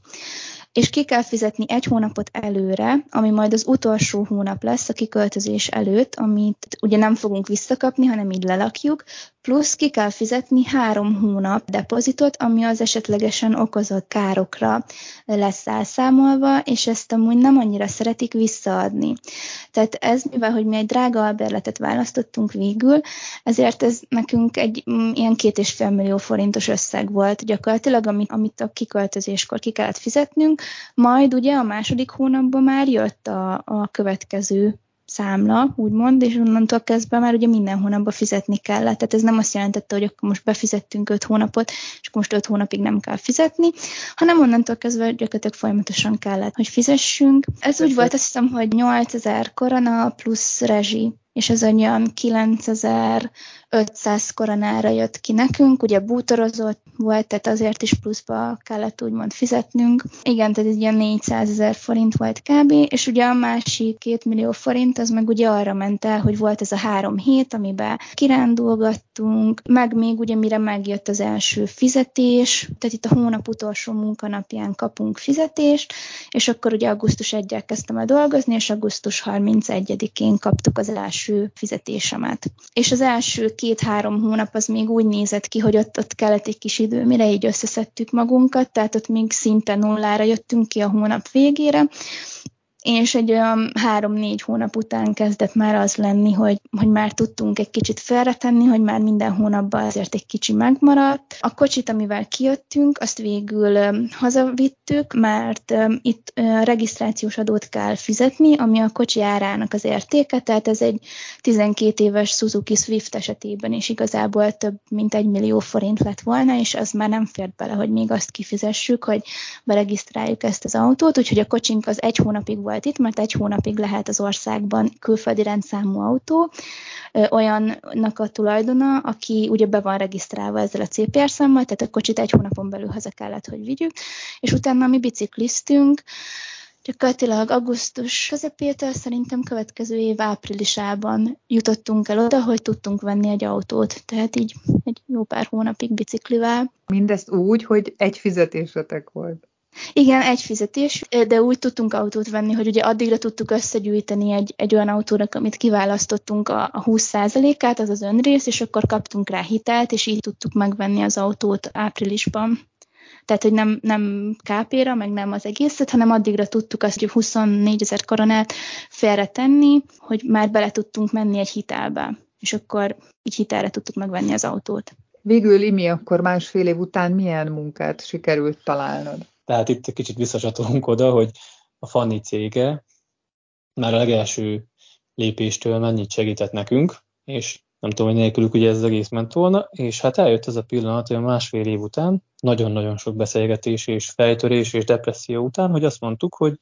és ki kell fizetni egy hónapot előre, ami majd az utolsó hónap lesz a kiköltözés előtt, amit ugye nem fogunk visszakapni, hanem így lelakjuk, plusz ki kell fizetni három hónap depozitot, ami az esetlegesen okozott károkra lesz elszámolva, és ezt amúgy nem annyira szeretik visszaadni. Tehát ez, mivel hogy mi egy drága albérletet választottunk végül, ezért ez nekünk egy mm, ilyen két és fél millió forintos összeg volt gyakorlatilag, amit, amit a kiköltözéskor ki kellett fizetnünk, majd ugye a második hónapban már jött a, a következő számla, úgymond, és onnantól kezdve már ugye minden hónapban fizetni kellett. Tehát ez nem azt jelentette, hogy akkor most befizettünk öt hónapot, és akkor most öt hónapig nem kell fizetni, hanem onnantól kezdve gyakorlatilag folyamatosan kellett, hogy fizessünk. Ez úgy volt, azt hiszem, hogy 8000 korona plusz rezsi és ez olyan 9500 koronára jött ki nekünk, ugye bútorozott volt, tehát azért is pluszba kellett úgymond fizetnünk. Igen, tehát egy ilyen 400 ezer forint volt kb. És ugye a másik két millió forint, az meg ugye arra ment el, hogy volt ez a három hét, amiben kirándulgattunk, meg még ugye mire megjött az első fizetés, tehát itt a hónap utolsó munkanapján kapunk fizetést, és akkor ugye augusztus 1 kezdtem el dolgozni, és augusztus 31-én kaptuk az első fizetésemet. És az első két-három hónap az még úgy nézett ki, hogy ott, ott kellett egy kis idő, mire így összeszedtük magunkat, tehát ott még szinte nullára jöttünk ki a hónap végére, és egy olyan három-négy hónap után kezdett már az lenni, hogy, hogy már tudtunk egy kicsit félretenni, hogy már minden hónapban azért egy kicsi megmaradt. A kocsit, amivel kijöttünk, azt végül hazavittük, mert itt regisztrációs adót kell fizetni, ami a kocsi árának az értéke, tehát ez egy 12 éves Suzuki Swift esetében is igazából több mint egy millió forint lett volna, és az már nem fért bele, hogy még azt kifizessük, hogy beregisztráljuk ezt az autót, úgyhogy a kocsink az egy hónapig volt itt, mert egy hónapig lehet az országban külföldi rendszámú autó, olyannak a tulajdona, aki ugye be van regisztrálva ezzel a CPR számmal, tehát a kocsit egy hónapon belül haza kellett, hogy vigyük, és utána mi bicikliztünk, gyakorlatilag augusztus közepétől szerintem következő év áprilisában jutottunk el oda, hogy tudtunk venni egy autót, tehát így egy jó pár hónapig biciklivel. Mindezt úgy, hogy egy fizetésetek volt. Igen, egy fizetés, de úgy tudtunk autót venni, hogy ugye addigra tudtuk összegyűjteni egy, egy olyan autónak, amit kiválasztottunk a, a 20%-át, az az önrész, és akkor kaptunk rá hitelt, és így tudtuk megvenni az autót áprilisban. Tehát, hogy nem, nem KP-ra, meg nem az egészet, hanem addigra tudtuk azt, hogy 24 ezer koronát félretenni, hogy már bele tudtunk menni egy hitelbe. És akkor így hitelre tudtuk megvenni az autót. Végül, Imi, akkor másfél év után milyen munkát sikerült találnod? Tehát itt kicsit visszacsatolunk oda, hogy a Fanni cége már a legelső lépéstől mennyit segített nekünk, és nem tudom, hogy nélkülük ugye ez az egész ment volna, és hát eljött ez a pillanat, hogy másfél év után, nagyon-nagyon sok beszélgetés és fejtörés és depresszió után, hogy azt mondtuk, hogy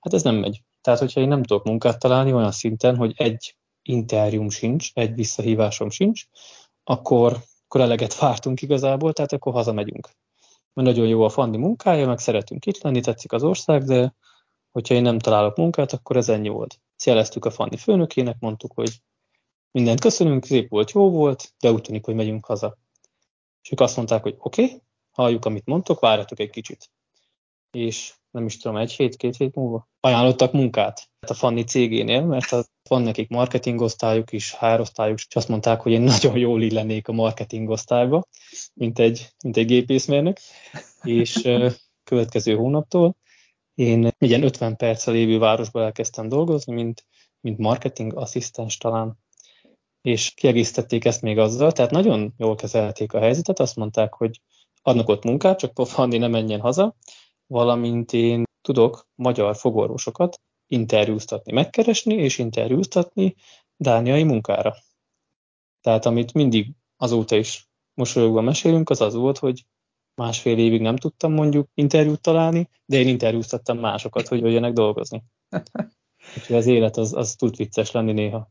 hát ez nem megy. Tehát, hogyha én nem tudok munkát találni olyan szinten, hogy egy interjúm sincs, egy visszahívásom sincs, akkor, akkor eleget vártunk igazából, tehát akkor hazamegyünk. Mert nagyon jó a Fandi munkája, meg szeretünk itt lenni, tetszik az ország, de hogyha én nem találok munkát, akkor ez ennyi volt. Szeleztük a Fandi főnökének, mondtuk, hogy mindent köszönünk, szép volt, jó volt, de úgy tűnik, hogy megyünk haza. És ők azt mondták, hogy oké, okay, halljuk, amit mondtok, várjatok egy kicsit. És nem is tudom, egy hét, két hét múlva ajánlottak munkát a Fanni cégénél, mert az van nekik marketingosztályuk is, hárosztályuk, és azt mondták, hogy én nagyon jól illenék a marketingosztályba, mint egy, mint egy gépészmérnök, és következő hónaptól én ilyen 50 perccel lévő városba elkezdtem dolgozni, mint, mint marketing asszisztens talán, és kiegészítették ezt még azzal, tehát nagyon jól kezelték a helyzetet, azt mondták, hogy adnak ott munkát, csak pofandi ne menjen haza, valamint én tudok magyar fogorvosokat interjúztatni, megkeresni és interjúztatni dániai munkára. Tehát amit mindig azóta is mosolyogva mesélünk, az az volt, hogy másfél évig nem tudtam mondjuk interjút találni, de én interjúztattam másokat, hogy jöjjenek dolgozni. (laughs) Úgyhogy az élet az, az tud vicces lenni néha.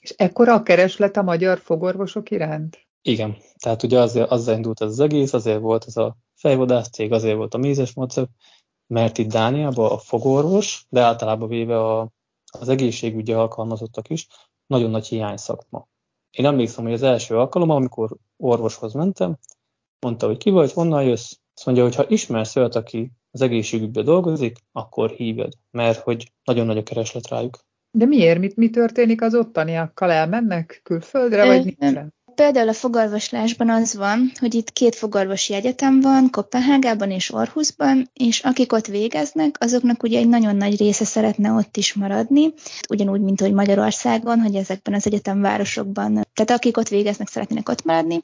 És ekkora a kereslet a magyar fogorvosok iránt? Igen, tehát ugye azért, azzal indult ez az egész, azért volt ez a fejvadász cég, azért volt a mézes mocok, mert itt Dániában a fogorvos, de általában véve a, az egészségügyi alkalmazottak is, nagyon nagy hiány szakma. Én emlékszem, hogy az első alkalommal, amikor orvoshoz mentem, mondta, hogy ki vagy, honnan jössz, azt mondja, hogy ha ismersz olyat, aki az egészségügyben dolgozik, akkor híved, mert hogy nagyon nagy a kereslet rájuk. De miért? Mit, mi történik az ottaniakkal? Elmennek külföldre, vagy nincs Például a fogorvoslásban az van, hogy itt két fogorvosi egyetem van, Kopenhágában és Orhusban, és akik ott végeznek, azoknak ugye egy nagyon nagy része szeretne ott is maradni, ugyanúgy, mint hogy Magyarországon, hogy ezekben az egyetemvárosokban, tehát akik ott végeznek, szeretnének ott maradni.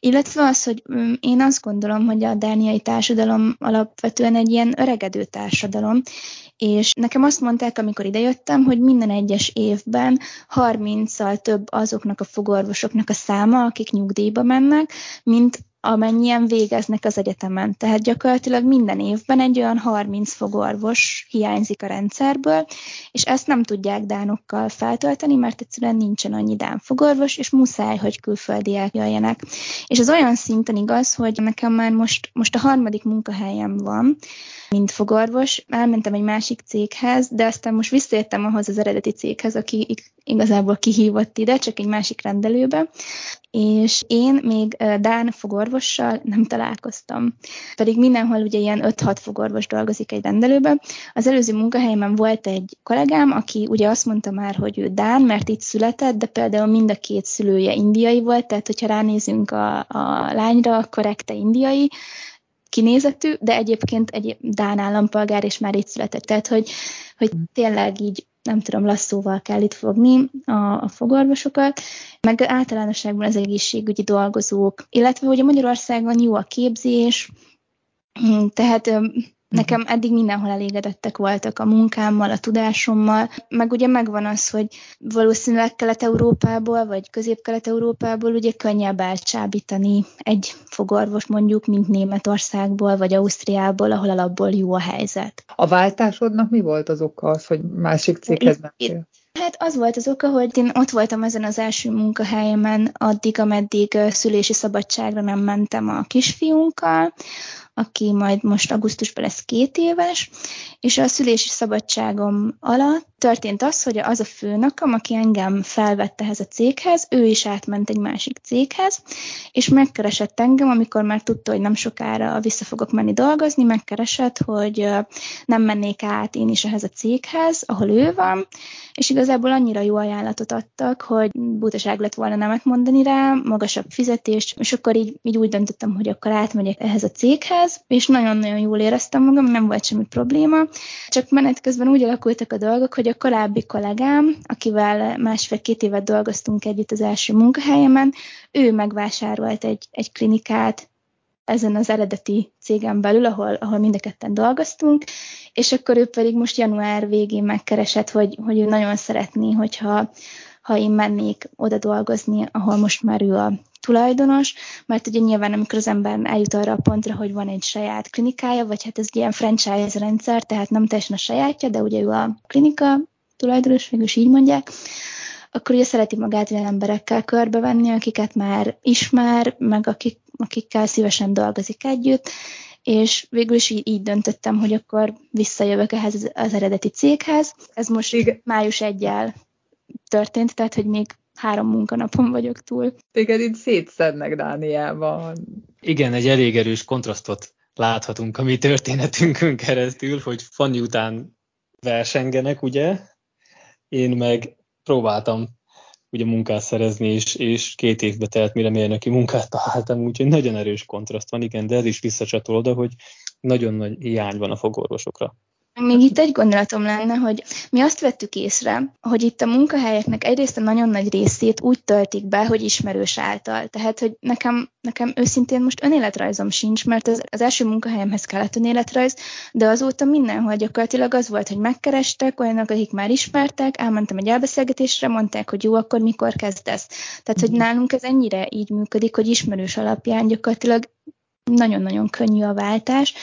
Illetve az, hogy mm, én azt gondolom, hogy a dániai társadalom alapvetően egy ilyen öregedő társadalom, és nekem azt mondták, amikor idejöttem, hogy minden egyes évben 30-szal több azoknak a fogorvosoknak a száma, akik nyugdíjba mennek, mint amennyien végeznek az egyetemen. Tehát gyakorlatilag minden évben egy olyan 30 fogorvos hiányzik a rendszerből, és ezt nem tudják dánokkal feltölteni, mert egyszerűen nincsen annyi dán fogorvos, és muszáj, hogy külföldiek jöjjenek. És az olyan szinten igaz, hogy nekem már most, most a harmadik munkahelyem van, mint fogorvos. Elmentem egy másik céghez, de aztán most visszajöttem ahhoz az eredeti céghez, aki igazából kihívott ide, csak egy másik rendelőbe, és én még Dán fogorvossal nem találkoztam. Pedig mindenhol ugye ilyen 5-6 fogorvos dolgozik egy rendelőben. Az előző munkahelyemen volt egy kollégám, aki ugye azt mondta már, hogy ő Dán, mert itt született, de például mind a két szülője indiai volt, tehát hogyha ránézünk a, a lányra, akkor ekte indiai, kinézetű, de egyébként egy Dán állampolgár, és már itt született. Tehát, hogy, hogy tényleg így nem tudom, lasszóval kell itt fogni a, a fogorvosokat, meg általánosságban az egészségügyi dolgozók, illetve hogy a Magyarországon jó a képzés, tehát Nekem eddig mindenhol elégedettek voltak a munkámmal, a tudásommal, meg ugye megvan az, hogy valószínűleg Kelet-Európából, vagy Közép-Kelet-Európából ugye könnyebb elcsábítani egy fogorvos mondjuk, mint Németországból, vagy Ausztriából, ahol alapból jó a helyzet. A váltásodnak mi volt az oka az, hogy másik céghez mentél? Hát az volt az oka, hogy én ott voltam ezen az első munkahelyemen addig, ameddig szülési szabadságra nem mentem a kisfiunkkal, aki majd most augusztusban lesz két éves, és a szülési szabadságom alatt történt az, hogy az a főnököm, aki engem felvette ehhez a céghez, ő is átment egy másik céghez, és megkeresett engem, amikor már tudta, hogy nem sokára vissza fogok menni dolgozni, megkeresett, hogy nem mennék át én is ehhez a céghez, ahol ő van, és igazából annyira jó ajánlatot adtak, hogy butaság lett volna nemet mondani rá, magasabb fizetés, és akkor így, így úgy döntöttem, hogy akkor átmegyek ehhez a céghez, és nagyon-nagyon jól éreztem magam, nem volt semmi probléma, csak menet közben úgy alakultak a dolgok, hogy a korábbi kollégám, akivel másfél-két évet dolgoztunk együtt az első munkahelyemen, ő megvásárolt egy, egy klinikát ezen az eredeti cégen belül, ahol, ahol mind a ketten dolgoztunk, és akkor ő pedig most január végén megkeresett, hogy, hogy ő nagyon szeretné, hogyha ha én mennék oda dolgozni, ahol most már ő a tulajdonos, mert ugye nyilván amikor az ember eljut arra a pontra, hogy van egy saját klinikája, vagy hát ez ilyen franchise rendszer, tehát nem teljesen a sajátja, de ugye ő a klinika tulajdonos, végül is így mondják, akkor ugye szereti magát olyan emberekkel körbevenni, akiket már ismer, meg akik, akikkel szívesen dolgozik együtt, és végül is így, így döntöttem, hogy akkor visszajövök ehhez az, eredeti céghez. Ez most május 1 történt, tehát hogy még három munkanapon vagyok túl. Téged itt szétszednek Dániában. Igen, egy elég erős kontrasztot láthatunk a mi történetünkön keresztül, hogy Fanni után versengenek, ugye? Én meg próbáltam ugye munkát szerezni, és, és két évbe telt, mire mérnöki munkát találtam, úgyhogy nagyon erős kontraszt van, igen, de ez is visszacsatol oda, hogy nagyon nagy hiány van a fogorvosokra. Még itt egy gondolatom lenne, hogy mi azt vettük észre, hogy itt a munkahelyeknek egyrészt a nagyon nagy részét úgy töltik be, hogy ismerős által. Tehát, hogy nekem, nekem őszintén most önéletrajzom sincs, mert az, az első munkahelyemhez kellett önéletrajz, de azóta mindenhol gyakorlatilag az volt, hogy megkerestek olyanok, akik már ismertek, elmentem egy elbeszélgetésre, mondták, hogy jó, akkor mikor kezdesz. Tehát, hogy mhm. nálunk ez ennyire így működik, hogy ismerős alapján gyakorlatilag nagyon-nagyon könnyű a váltás,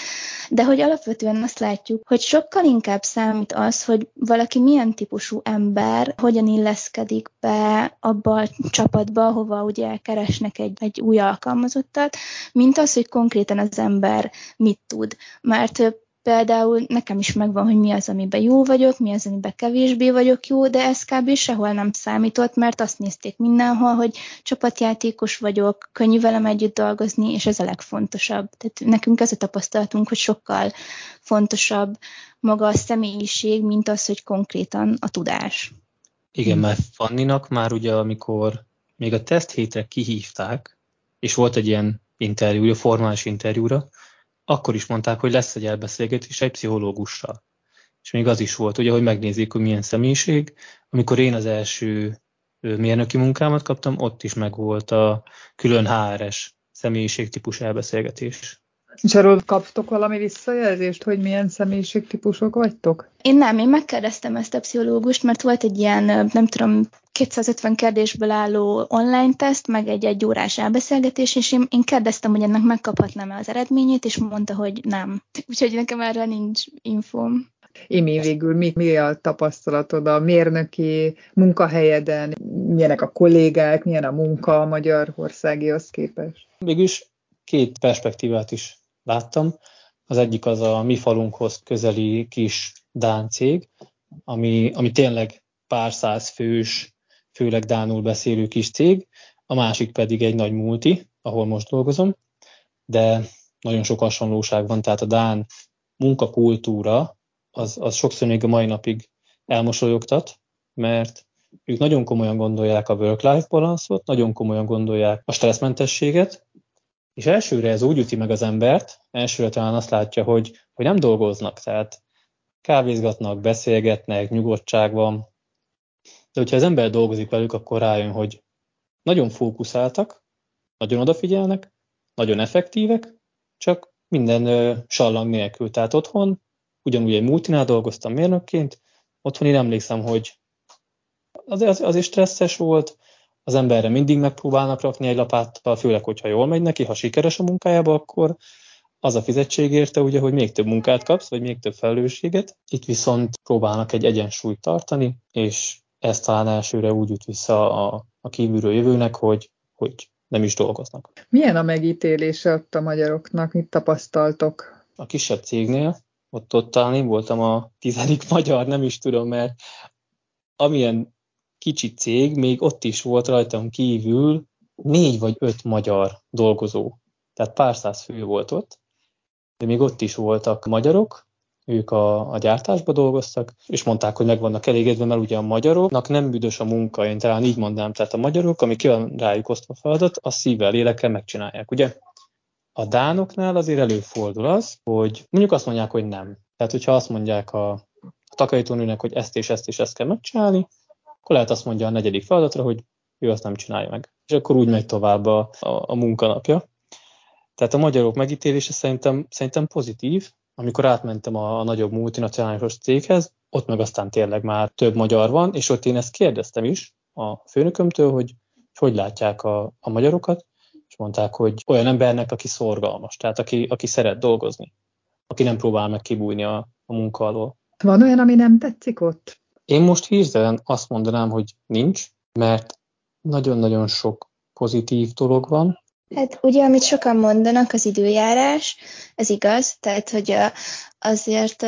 de hogy alapvetően azt látjuk, hogy sokkal inkább számít az, hogy valaki milyen típusú ember, hogyan illeszkedik be abba a csapatba, hova ugye keresnek egy, egy új alkalmazottat, mint az, hogy konkrétan az ember mit tud. Mert Például nekem is megvan, hogy mi az, amiben jó vagyok, mi az, amiben kevésbé vagyok jó, de ez kb. sehol nem számított, mert azt nézték mindenhol, hogy csapatjátékos vagyok, könnyű velem együtt dolgozni, és ez a legfontosabb. Tehát nekünk ez a tapasztalatunk, hogy sokkal fontosabb maga a személyiség, mint az, hogy konkrétan a tudás. Igen, mert Fanninak már ugye, amikor még a teszt hétre kihívták, és volt egy ilyen interjúja, formális interjúra, akkor is mondták, hogy lesz egy elbeszélgetés egy pszichológussal. És még az is volt, ugye, hogy megnézik, hogy milyen személyiség. Amikor én az első mérnöki munkámat kaptam, ott is megvolt a külön HRS személyiségtípus elbeszélgetés. És arról kaptok valami visszajelzést, hogy milyen személyiségtípusok vagytok? Én nem, én megkérdeztem ezt a pszichológust, mert volt egy ilyen, nem tudom, 250 kérdésből álló online teszt, meg egy egy órás elbeszélgetés, és én, én kérdeztem, hogy ennek megkaphatnám-e az eredményét, és mondta, hogy nem. (laughs) Úgyhogy nekem erre nincs infóm. Imi, végül mi, mi a tapasztalatod a mérnöki munkahelyeden, milyenek a kollégák, milyen a munka a Magyarországihoz képest? Végülis két perspektívát is láttam. Az egyik az a mi falunkhoz közeli kis Dán cég, ami, ami tényleg pár száz fős, főleg Dánul beszélő kis cég, a másik pedig egy nagy multi, ahol most dolgozom, de nagyon sok hasonlóság van, tehát a Dán munkakultúra az, az sokszor még a mai napig elmosolyogtat, mert ők nagyon komolyan gondolják a work-life balance nagyon komolyan gondolják a stresszmentességet, és elsőre ez úgy üti meg az embert, elsőre talán azt látja, hogy, hogy nem dolgoznak, tehát kávézgatnak, beszélgetnek, nyugodtság van. De hogyha az ember dolgozik velük, akkor rájön, hogy nagyon fókuszáltak, nagyon odafigyelnek, nagyon effektívek, csak minden ö, sallang nélkül. Tehát otthon, ugyanúgy egy multinál dolgoztam mérnökként, otthon én emlékszem, hogy az, az, az is stresszes volt, az emberre mindig megpróbálnak rakni egy lapáttal, főleg, hogyha jól megy neki, ha sikeres a munkájába, akkor az a fizetség érte, ugye, hogy még több munkát kapsz, vagy még több felelősséget. Itt viszont próbálnak egy egyensúlyt tartani, és ez talán elsőre úgy jut vissza a, a kívülről jövőnek, hogy, hogy nem is dolgoznak. Milyen a megítélése ott a magyaroknak? Mit tapasztaltok? A kisebb cégnél, ott, ott talán én voltam a tizedik (laughs) magyar, nem is tudom, mert amilyen kicsi cég, még ott is volt rajtam kívül négy vagy öt magyar dolgozó. Tehát pár száz fő volt ott, de még ott is voltak magyarok, ők a, a gyártásba dolgoztak, és mondták, hogy meg vannak elégedve, mert ugye a magyaroknak nem büdös a munka, én talán így mondanám, tehát a magyarok, ami ki van rájuk osztva feladat, a szívvel, lélekkel megcsinálják, ugye? A dánoknál azért előfordul az, hogy mondjuk azt mondják, hogy nem. Tehát, hogyha azt mondják a, a takarítónőnek, hogy ezt és ezt és ezt kell megcsinálni, akkor lehet azt mondja a negyedik feladatra, hogy ő azt nem csinálja meg. És akkor úgy megy tovább a, a, a munkanapja. Tehát a magyarok megítélése szerintem, szerintem pozitív. Amikor átmentem a, a nagyobb multinacionális céghez, ott meg aztán tényleg már több magyar van, és ott én ezt kérdeztem is, a főnökömtől, hogy hogy látják a, a magyarokat, és mondták, hogy olyan embernek, aki szorgalmas, tehát aki, aki szeret dolgozni, aki nem próbál meg kibújni a, a munka alól. Van olyan, ami nem tetszik ott? Én most hirtelen azt mondanám, hogy nincs, mert nagyon-nagyon sok pozitív dolog van. Hát ugye, amit sokan mondanak, az időjárás, ez igaz, tehát hogy azért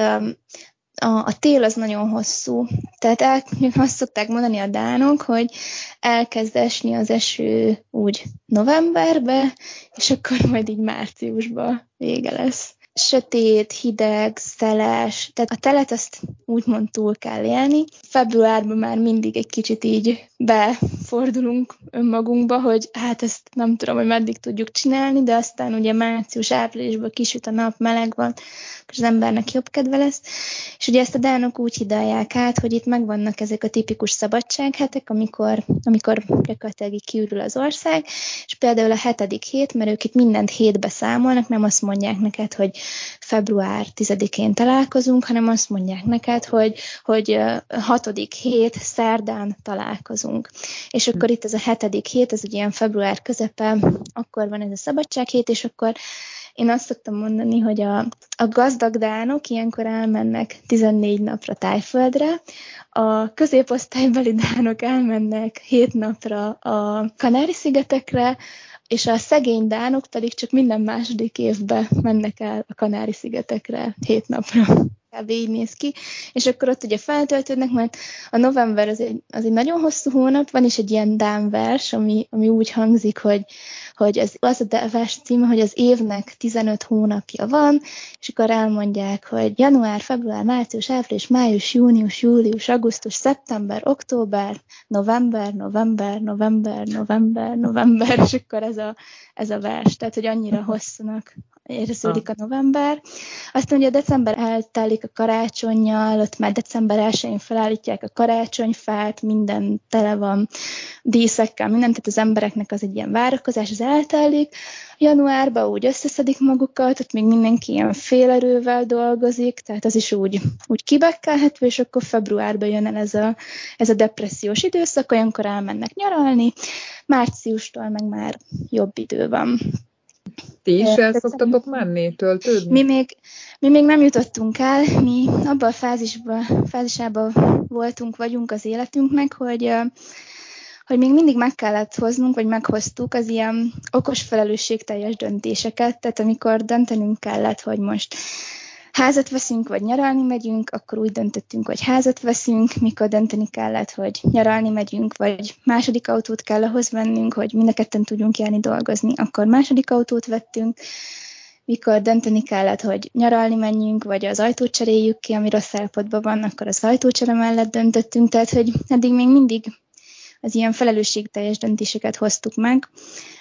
a, a tél az nagyon hosszú. Tehát el, (laughs) azt szokták mondani a dánok, hogy elkezd esni az eső úgy novemberbe, és akkor majd így márciusba vége lesz sötét, hideg, szeles, tehát a telet azt úgymond túl kell élni. Februárban már mindig egy kicsit így befordulunk önmagunkba, hogy hát ezt nem tudom, hogy meddig tudjuk csinálni, de aztán ugye március-áprilisban kisüt a nap, meleg van, akkor az embernek jobb kedve lesz. És ugye ezt a dánok úgy hidalják át, hogy itt megvannak ezek a tipikus szabadsághetek, amikor, amikor gyakorlatilag így kiürül az ország, és például a hetedik hét, mert ők itt mindent hétbe számolnak, nem azt mondják neked, hogy február 10-én találkozunk, hanem azt mondják neked, hogy, hogy hatodik hét szerdán találkozunk. És akkor itt ez a hetedik hét, ez egy ilyen február közepe, akkor van ez a szabadsághét, és akkor én azt szoktam mondani, hogy a, a gazdag dánok ilyenkor elmennek 14 napra tájföldre, a középosztálybeli dánok elmennek 7 napra a Kanári-szigetekre, és a szegény dánok pedig csak minden második évben mennek el a Kanári-szigetekre hét napra. Kb. így néz ki, és akkor ott ugye feltöltődnek, mert a november az egy, az egy nagyon hosszú hónap, van is egy ilyen dán vers, ami, ami úgy hangzik, hogy hogy az, az a vers címe, hogy az évnek 15 hónapja van, és akkor elmondják, hogy január, február, március, április, május, június, július, augusztus, szeptember, október, november, november, november, november, november, és akkor ez a, ez a vers, tehát hogy annyira hosszúnak érződik a november. Aztán ugye december eltelik a karácsonyjal, ott már december 1-én felállítják a karácsonyfát, minden tele van díszekkel, minden, tehát az embereknek az egy ilyen várakozás, az eltelik. Januárban úgy összeszedik magukat, ott még mindenki ilyen félerővel dolgozik, tehát az is úgy, úgy kibekkelhető, és akkor februárban jön el ez a, ez a depressziós időszak, olyankor elmennek nyaralni, márciustól meg már jobb idő van. Ti is el szoktatok menni, töltődni? Mi még, mi még nem jutottunk el, mi abban a fázisban, fázisában voltunk, vagyunk az életünknek, hogy hogy még mindig meg kellett hoznunk, vagy meghoztuk az ilyen okos felelősségteljes döntéseket, tehát amikor döntenünk kellett, hogy most házat veszünk, vagy nyaralni megyünk, akkor úgy döntöttünk, hogy házat veszünk, mikor dönteni kellett, hogy nyaralni megyünk, vagy második autót kell ahhoz vennünk, hogy mind a ketten tudjunk járni dolgozni, akkor második autót vettünk, mikor dönteni kellett, hogy nyaralni menjünk, vagy az ajtót cseréljük ki, ami rossz állapotban van, akkor az ajtócsere mellett döntöttünk, tehát hogy eddig még mindig az ilyen felelősségteljes döntéseket hoztuk meg,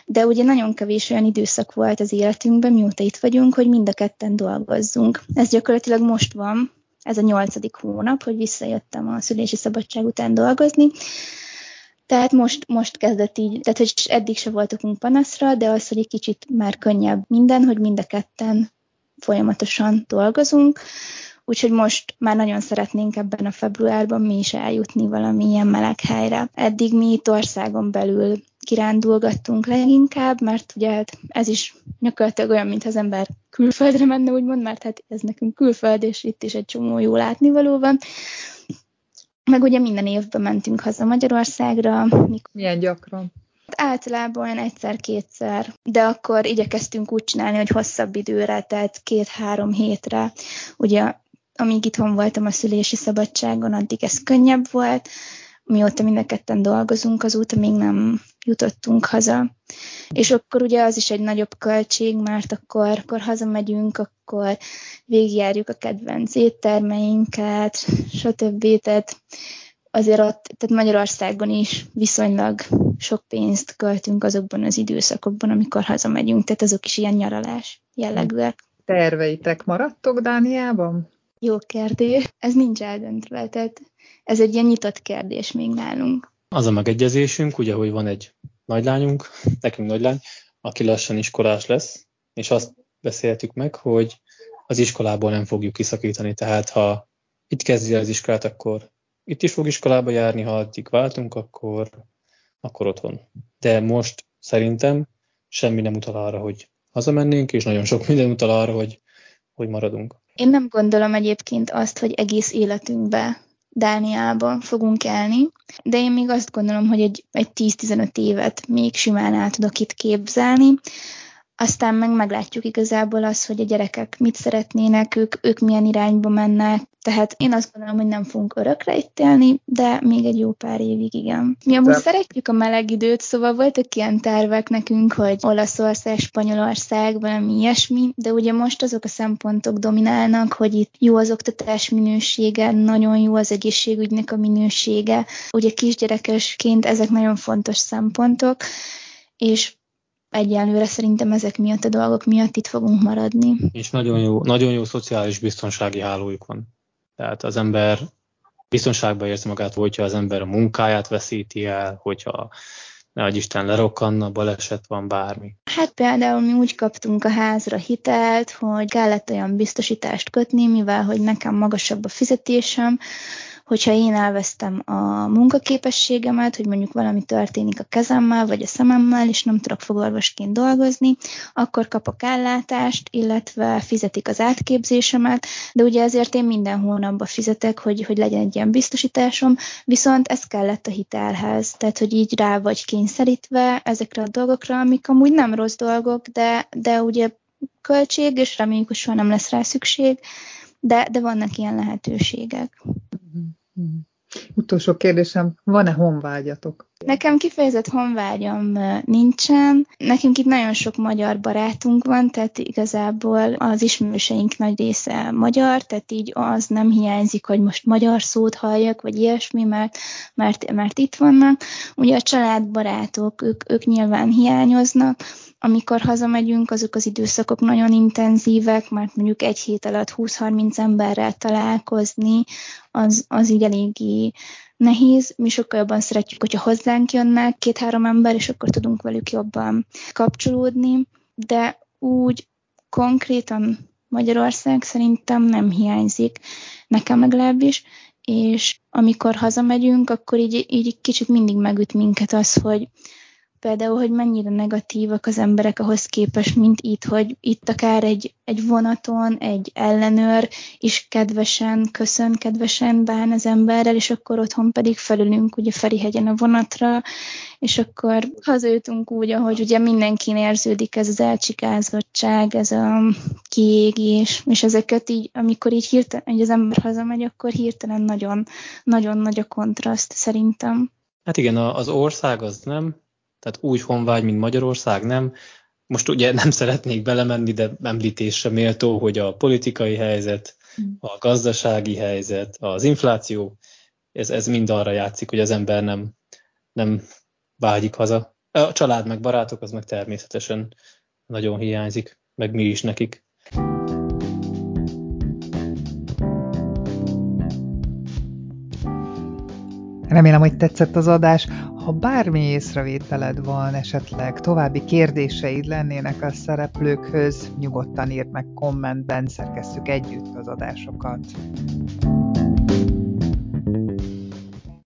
de ugye nagyon kevés olyan időszak volt az életünkben, mióta itt vagyunk, hogy mind a ketten dolgozzunk. Ez gyakorlatilag most van, ez a nyolcadik hónap, hogy visszajöttem a szülési szabadság után dolgozni, tehát most, most kezdett így, tehát hogy eddig se voltunk panaszra, de az, hogy egy kicsit már könnyebb minden, hogy mind a ketten folyamatosan dolgozunk, Úgyhogy most már nagyon szeretnénk ebben a februárban mi is eljutni valamilyen meleg helyre. Eddig mi itt országon belül kirándulgattunk leginkább, mert ugye hát ez is gyakorlatilag olyan, mint az ember külföldre menne, úgymond, mert hát ez nekünk külföld, és itt is egy csomó jó látnivaló van. Meg ugye minden évben mentünk haza Magyarországra. Mikor... Milyen gyakran? Általában olyan egyszer-kétszer, de akkor igyekeztünk úgy csinálni, hogy hosszabb időre, tehát két-három hétre. Ugye amíg itthon voltam a szülési szabadságon, addig ez könnyebb volt. Mióta mind a ketten dolgozunk, azóta még nem jutottunk haza. És akkor ugye az is egy nagyobb költség, mert akkor, akkor hazamegyünk, akkor végigjárjuk a kedvenc éttermeinket, stb. Tehát azért ott, tehát Magyarországon is viszonylag sok pénzt költünk azokban az időszakokban, amikor hazamegyünk, tehát azok is ilyen nyaralás jellegűek. Terveitek maradtok Dániában? Jó kérdés. Ez nincs eldöntve, tehát ez egy ilyen nyitott kérdés még nálunk. Az a megegyezésünk, ugye, hogy van egy nagylányunk, nekünk nagylány, aki lassan iskolás lesz, és azt beszéltük meg, hogy az iskolából nem fogjuk kiszakítani, tehát ha itt kezdi az iskolát, akkor itt is fog iskolába járni, ha addig váltunk, akkor, akkor otthon. De most szerintem semmi nem utal arra, hogy hazamennénk, és nagyon sok minden utal arra, hogy, hogy maradunk. Én nem gondolom egyébként azt, hogy egész életünkbe Dániában fogunk elni, de én még azt gondolom, hogy egy, egy 10-15 évet még simán át tudok itt képzelni. Aztán meg meglátjuk igazából azt, hogy a gyerekek mit szeretnének, ők, ők milyen irányba mennek, tehát én azt gondolom, hogy nem fogunk örökre itt élni, de még egy jó pár évig igen. Mi amúgy de... szeretjük a meleg időt, szóval voltak ilyen tervek nekünk, hogy Olaszország, Spanyolország, valami ilyesmi, de ugye most azok a szempontok dominálnak, hogy itt jó az oktatás minősége, nagyon jó az egészségügynek a minősége. Ugye kisgyerekesként ezek nagyon fontos szempontok, és egyelőre szerintem ezek miatt a dolgok miatt itt fogunk maradni. És nagyon jó, nagyon jó szociális biztonsági hálójuk van. Tehát az ember biztonságban érzi magát, hogyha az ember a munkáját veszíti el, hogyha nehogy Isten lerokkanna, baleset van, bármi. Hát például mi úgy kaptunk a házra hitelt, hogy kellett olyan biztosítást kötni, mivel hogy nekem magasabb a fizetésem, hogyha én elvesztem a munkaképességemet, hogy mondjuk valami történik a kezemmel vagy a szememmel, és nem tudok fogorvosként dolgozni, akkor kapok ellátást, illetve fizetik az átképzésemet, de ugye ezért én minden hónapban fizetek, hogy, hogy legyen egy ilyen biztosításom, viszont ez kellett a hitelhez, tehát hogy így rá vagy kényszerítve ezekre a dolgokra, amik amúgy nem rossz dolgok, de, de ugye költség, és reméljük, hogy soha nem lesz rá szükség, de, de vannak ilyen lehetőségek. Utolsó kérdésem, van-e honvágyatok? Nekem kifejezett honvágyam nincsen. Nekünk itt nagyon sok magyar barátunk van, tehát igazából az ismerőseink nagy része magyar, tehát így az nem hiányzik, hogy most magyar szót halljak, vagy ilyesmi, mert, mert, mert itt vannak. Ugye a családbarátok, ők, ők nyilván hiányoznak, amikor hazamegyünk, azok az időszakok nagyon intenzívek, mert mondjuk egy hét alatt 20-30 emberrel találkozni, az, az így eléggé nehéz. Mi sokkal jobban szeretjük, hogyha hozzánk jönnek két-három ember, és akkor tudunk velük jobban kapcsolódni, de úgy konkrétan Magyarország szerintem nem hiányzik, nekem legalábbis, és amikor hazamegyünk, akkor így, így kicsit mindig megüt minket az, hogy például, hogy mennyire negatívak az emberek ahhoz képest, mint itt, hogy itt akár egy, egy vonaton egy ellenőr is kedvesen, köszön, kedvesen bán az emberrel, és akkor otthon pedig felülünk ugye Ferihegyen a vonatra, és akkor hazajutunk úgy, ahogy ugye mindenkin érződik ez az elcsikázottság, ez a kiégés, és ezeket így, amikor így hirtelen, hogy az ember hazamegy, akkor hirtelen nagyon, nagyon nagy a kontraszt szerintem. Hát igen, az ország az nem, tehát úgy honvágy, mint Magyarország, nem. Most ugye (laughs) nem szeretnék belemenni, de említésre méltó, hogy a politikai helyzet, hmm. a gazdasági helyzet, az infláció, ez, ez mind arra játszik, hogy az ember nem, nem vágyik haza. A család meg barátok, az meg természetesen nagyon hiányzik, meg mi is nekik. Remélem, hogy tetszett az adás. Ha bármi észrevételed van, esetleg további kérdéseid lennének a szereplőkhöz, nyugodtan írd meg kommentben, szerkesszük együtt az adásokat.